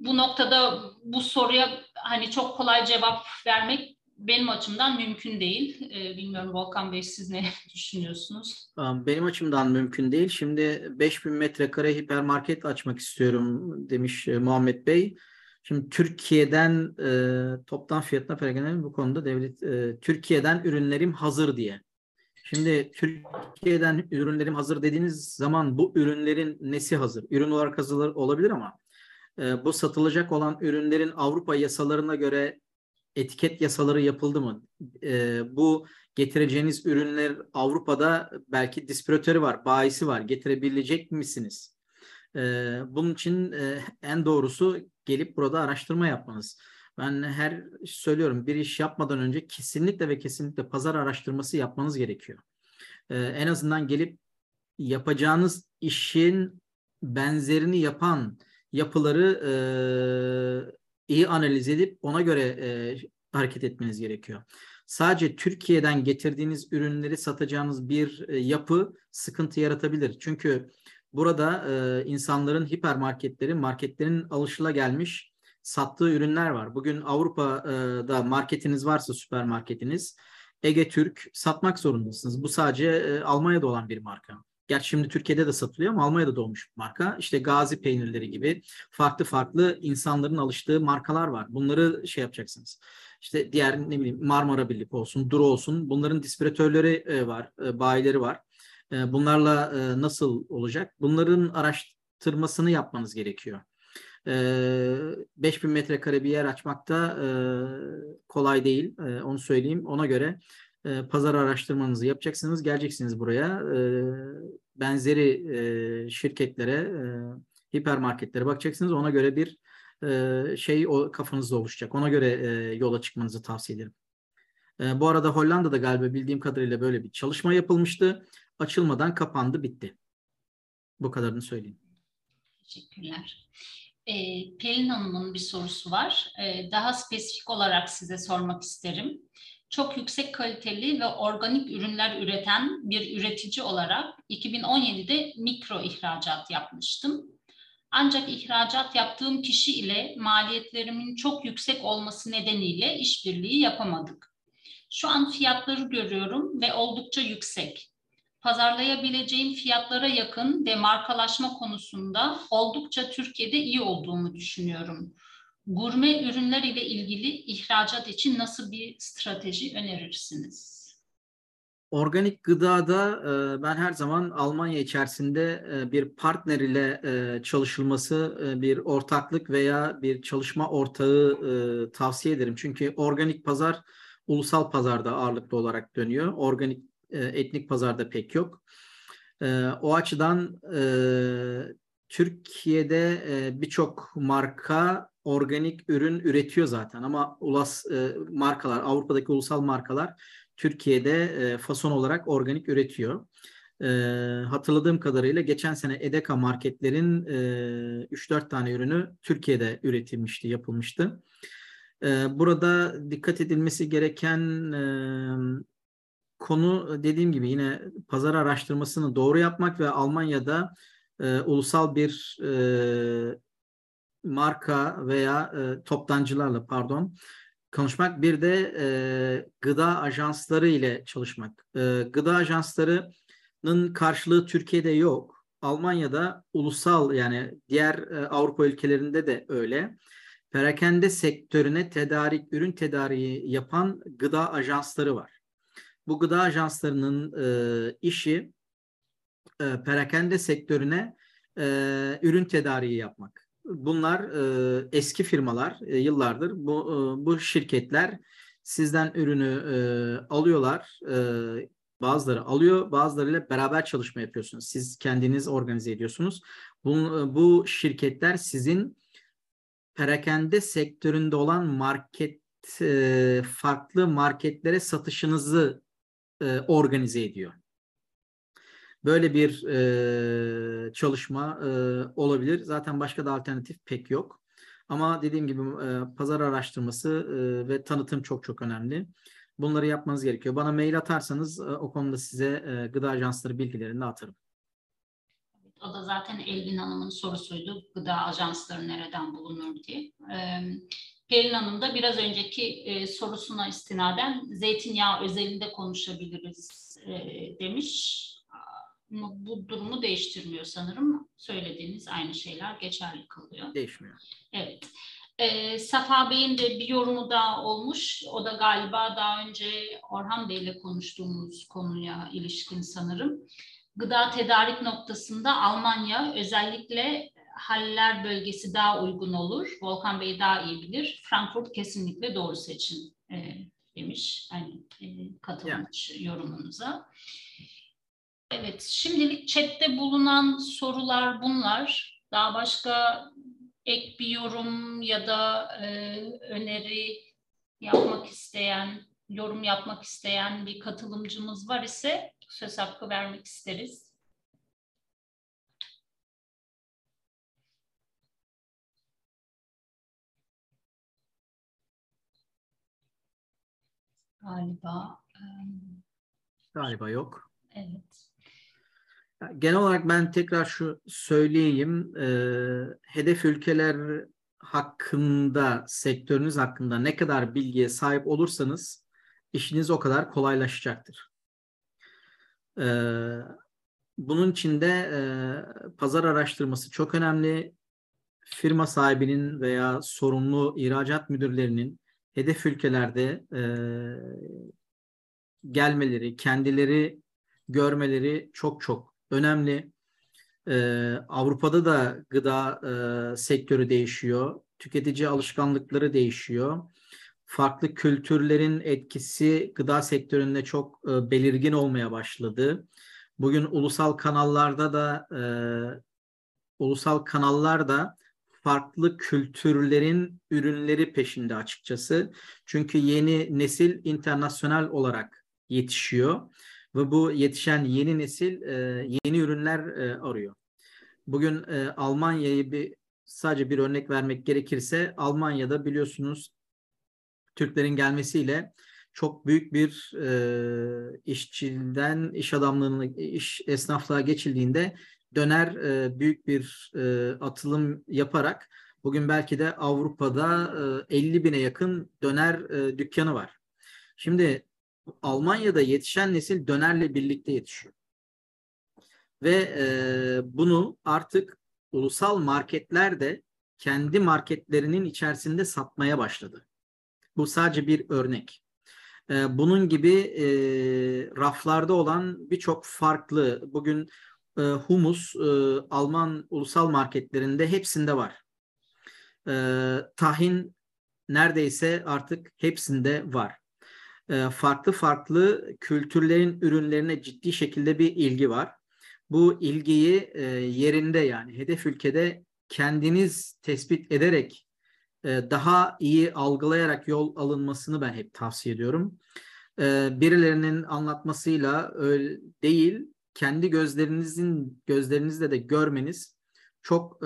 bu noktada bu soruya hani çok kolay cevap vermek benim açımdan mümkün değil. E, bilmiyorum Volkan Bey siz ne düşünüyorsunuz? Benim açımdan mümkün değil. Şimdi 5000 metrekare hipermarket açmak istiyorum demiş e, Muhammed Bey. Şimdi Türkiye'den e, toptan fiyatına perakende bu konuda devlet e, Türkiye'den ürünlerim hazır diye. Şimdi Türkiye'den ürünlerim hazır dediğiniz zaman bu ürünlerin nesi hazır? Ürün olarak hazır olabilir ama e, bu satılacak olan ürünlerin Avrupa yasalarına göre etiket yasaları yapıldı mı? E, bu getireceğiniz ürünler Avrupa'da belki distribütörü var, bayisi var. Getirebilecek misiniz? E, bunun için e, en doğrusu gelip burada araştırma yapmanız. Ben her söylüyorum bir iş yapmadan önce kesinlikle ve kesinlikle pazar araştırması yapmanız gerekiyor. Ee, en azından gelip yapacağınız işin benzerini yapan yapıları e, iyi analiz edip ona göre e, hareket etmeniz gerekiyor. Sadece Türkiye'den getirdiğiniz ürünleri satacağınız bir e, yapı sıkıntı yaratabilir. Çünkü burada e, insanların hipermarketlerin, marketlerin alışıla gelmiş sattığı ürünler var. Bugün Avrupa'da marketiniz varsa süpermarketiniz Ege Türk satmak zorundasınız. Bu sadece e, Almanya'da olan bir marka. Gerçi şimdi Türkiye'de de satılıyor ama Almanya'da doğmuş bir marka. İşte Gazi peynirleri gibi farklı farklı insanların alıştığı markalar var. Bunları şey yapacaksınız. İşte diğer ne bileyim Marmara Birlik olsun, Duru olsun. Bunların distribütörleri e, var, bayileri var. Bunlarla nasıl olacak? Bunların araştırmasını yapmanız gerekiyor. 5000 metrekare bir yer açmak da kolay değil. Onu söyleyeyim. Ona göre pazar araştırmanızı yapacaksınız. Geleceksiniz buraya. Benzeri şirketlere, hipermarketlere bakacaksınız. Ona göre bir şey o kafanızda oluşacak. Ona göre yola çıkmanızı tavsiye ederim. Bu arada Hollanda'da galiba bildiğim kadarıyla böyle bir çalışma yapılmıştı. Açılmadan kapandı, bitti. Bu kadarını söyleyeyim. Teşekkürler. E, Pelin Hanım'ın bir sorusu var. E, daha spesifik olarak size sormak isterim. Çok yüksek kaliteli ve organik ürünler üreten bir üretici olarak 2017'de mikro ihracat yapmıştım. Ancak ihracat yaptığım kişi ile maliyetlerimin çok yüksek olması nedeniyle işbirliği yapamadık. Şu an fiyatları görüyorum ve oldukça yüksek pazarlayabileceğim fiyatlara yakın ve markalaşma konusunda oldukça Türkiye'de iyi olduğumu düşünüyorum. Gurme ürünler ile ilgili ihracat için nasıl bir strateji önerirsiniz? Organik gıdada e, ben her zaman Almanya içerisinde e, bir partner ile e, çalışılması, bir ortaklık veya bir çalışma ortağı tavsiye ederim. Çünkü organik pazar ulusal pazarda ağırlıklı olarak dönüyor. Organik e, etnik pazarda pek yok. E, o açıdan e, Türkiye'de birçok marka organik ürün üretiyor zaten ama ulas markalar Avrupa'daki ulusal markalar Türkiye'de fason olarak organik üretiyor. Hatırladığım kadarıyla geçen sene Edeka marketlerin e, 3-4 tane ürünü Türkiye'de üretilmişti, yapılmıştı. Burada dikkat edilmesi gereken konu e, dediğim gibi yine pazar araştırmasını doğru yapmak ve Almanya'da e, ulusal bir e, marka veya e, toptancılarla pardon konuşmak. Bir de e, gıda ajansları ile çalışmak. E, gıda ajanslarının karşılığı Türkiye'de yok. Almanya'da ulusal yani diğer e, Avrupa ülkelerinde de öyle. Perakende sektörüne tedarik, ürün tedariği yapan gıda ajansları var bu gıda ajanslarının e, işi e, perakende sektörüne e, ürün tedariği yapmak. Bunlar e, eski firmalar e, yıllardır bu e, bu şirketler sizden ürünü e, alıyorlar. E, bazıları alıyor, bazılarıyla beraber çalışma yapıyorsunuz. Siz kendiniz organize ediyorsunuz. Bu, bu şirketler sizin perakende sektöründe olan market e, farklı marketlere satışınızı e, organize ediyor. Böyle bir e, çalışma e, olabilir. Zaten başka da alternatif pek yok. Ama dediğim gibi e, pazar araştırması e, ve tanıtım çok çok önemli. Bunları yapmanız gerekiyor. Bana mail atarsanız e, o konuda size e, gıda ajansları bilgilerini atarım. O da zaten Elvin Hanım'ın sorusuydu. Gıda ajansları nereden bulunur diye. Ee, Pelin Hanım da biraz önceki e, sorusuna istinaden zeytinyağı özelinde konuşabiliriz e, demiş. Ama bu durumu değiştirmiyor sanırım. Söylediğiniz aynı şeyler geçerli kalıyor. Değişmiyor. Evet. E, Safa Bey'in de bir yorumu daha olmuş. O da galiba daha önce Orhan Bey ile konuştuğumuz konuya ilişkin sanırım. Gıda tedarik noktasında Almanya özellikle Haller bölgesi daha uygun olur. Volkan Bey daha iyi bilir. Frankfurt kesinlikle doğru seçim e, demiş. Hani e, katılmış yani. yorumunuza. Evet, şimdilik chatte bulunan sorular bunlar. Daha başka ek bir yorum ya da e, öneri yapmak isteyen, yorum yapmak isteyen bir katılımcımız var ise söz hakkı vermek isteriz. Galiba. Galiba yok. Evet. Genel olarak ben tekrar şu söyleyeyim. E, hedef ülkeler hakkında, sektörünüz hakkında ne kadar bilgiye sahip olursanız işiniz o kadar kolaylaşacaktır. E, bunun için de e, pazar araştırması çok önemli. Firma sahibinin veya sorumlu ihracat müdürlerinin hedef ülkelerde e, gelmeleri, kendileri görmeleri çok çok önemli. Ee, Avrupa'da da gıda e, sektörü değişiyor. Tüketici alışkanlıkları değişiyor. Farklı kültürlerin etkisi gıda sektöründe çok e, belirgin olmaya başladı. Bugün ulusal kanallarda da e, ulusal kanallar da farklı kültürlerin ürünleri peşinde açıkçası. Çünkü yeni nesil internasyonel olarak yetişiyor ve bu yetişen yeni nesil e, yeni ürünler e, arıyor. Bugün e, Almanya'yı bir sadece bir örnek vermek gerekirse Almanya'da biliyorsunuz Türklerin gelmesiyle çok büyük bir e, işçiden iş adamlığına, iş esnaflığa geçildiğinde döner e, büyük bir e, atılım yaparak bugün belki de Avrupa'da e, 50 bine yakın döner e, dükkanı var. Şimdi Almanya'da yetişen nesil dönerle birlikte yetişiyor. Ve e, bunu artık ulusal marketler de kendi marketlerinin içerisinde satmaya başladı. Bu sadece bir örnek. E, bunun gibi e, raflarda olan birçok farklı, bugün e, humus e, Alman ulusal marketlerinde hepsinde var. E, tahin neredeyse artık hepsinde var. E, farklı farklı kültürlerin ürünlerine ciddi şekilde bir ilgi var. Bu ilgiyi e, yerinde yani hedef ülkede kendiniz tespit ederek e, daha iyi algılayarak yol alınmasını ben hep tavsiye ediyorum. Birilerinin anlatmasıyla öyle değil, kendi gözlerinizin gözlerinizle de görmeniz çok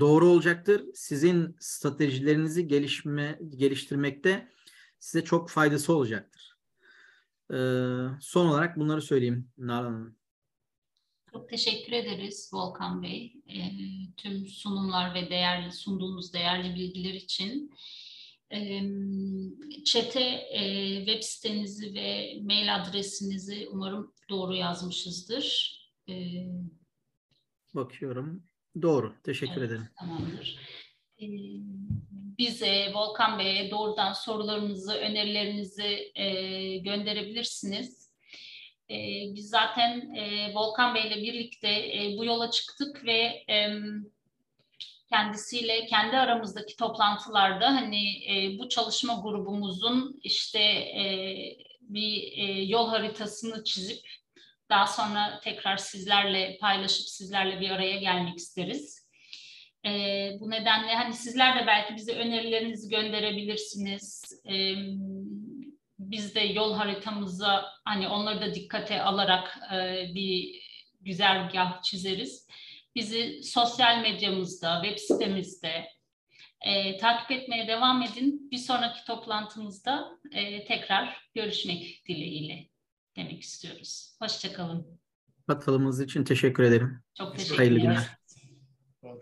doğru olacaktır. Sizin stratejilerinizi gelişme geliştirmekte size çok faydası olacaktır. Ee, son olarak bunları söyleyeyim Nalan Hanım. Çok teşekkür ederiz Volkan Bey. E, tüm sunumlar ve değerli sunduğunuz değerli bilgiler için. Çete web sitenizi ve mail adresinizi umarım doğru yazmışızdır. Bakıyorum. Doğru. Teşekkür evet, ederim. Tamamdır. Bize, Volkan Bey'e doğrudan sorularınızı, önerilerinizi gönderebilirsiniz. Biz zaten Volkan Bey'le birlikte bu yola çıktık ve kendisiyle kendi aramızdaki toplantılarda hani e, bu çalışma grubumuzun işte e, bir e, yol haritasını çizip daha sonra tekrar sizlerle paylaşıp sizlerle bir araya gelmek isteriz. E, bu nedenle hani sizler de belki bize önerilerinizi gönderebilirsiniz. E, biz de yol haritamıza hani onları da dikkate alarak e, bir güzergah çizeriz. Bizi sosyal medyamızda, web sitemizde e, takip etmeye devam edin. Bir sonraki toplantımızda e, tekrar görüşmek dileğiyle demek istiyoruz. Hoşçakalın. Katılımınız için teşekkür ederim. Çok teşekkür Hayırlı ederim. günler. Volkan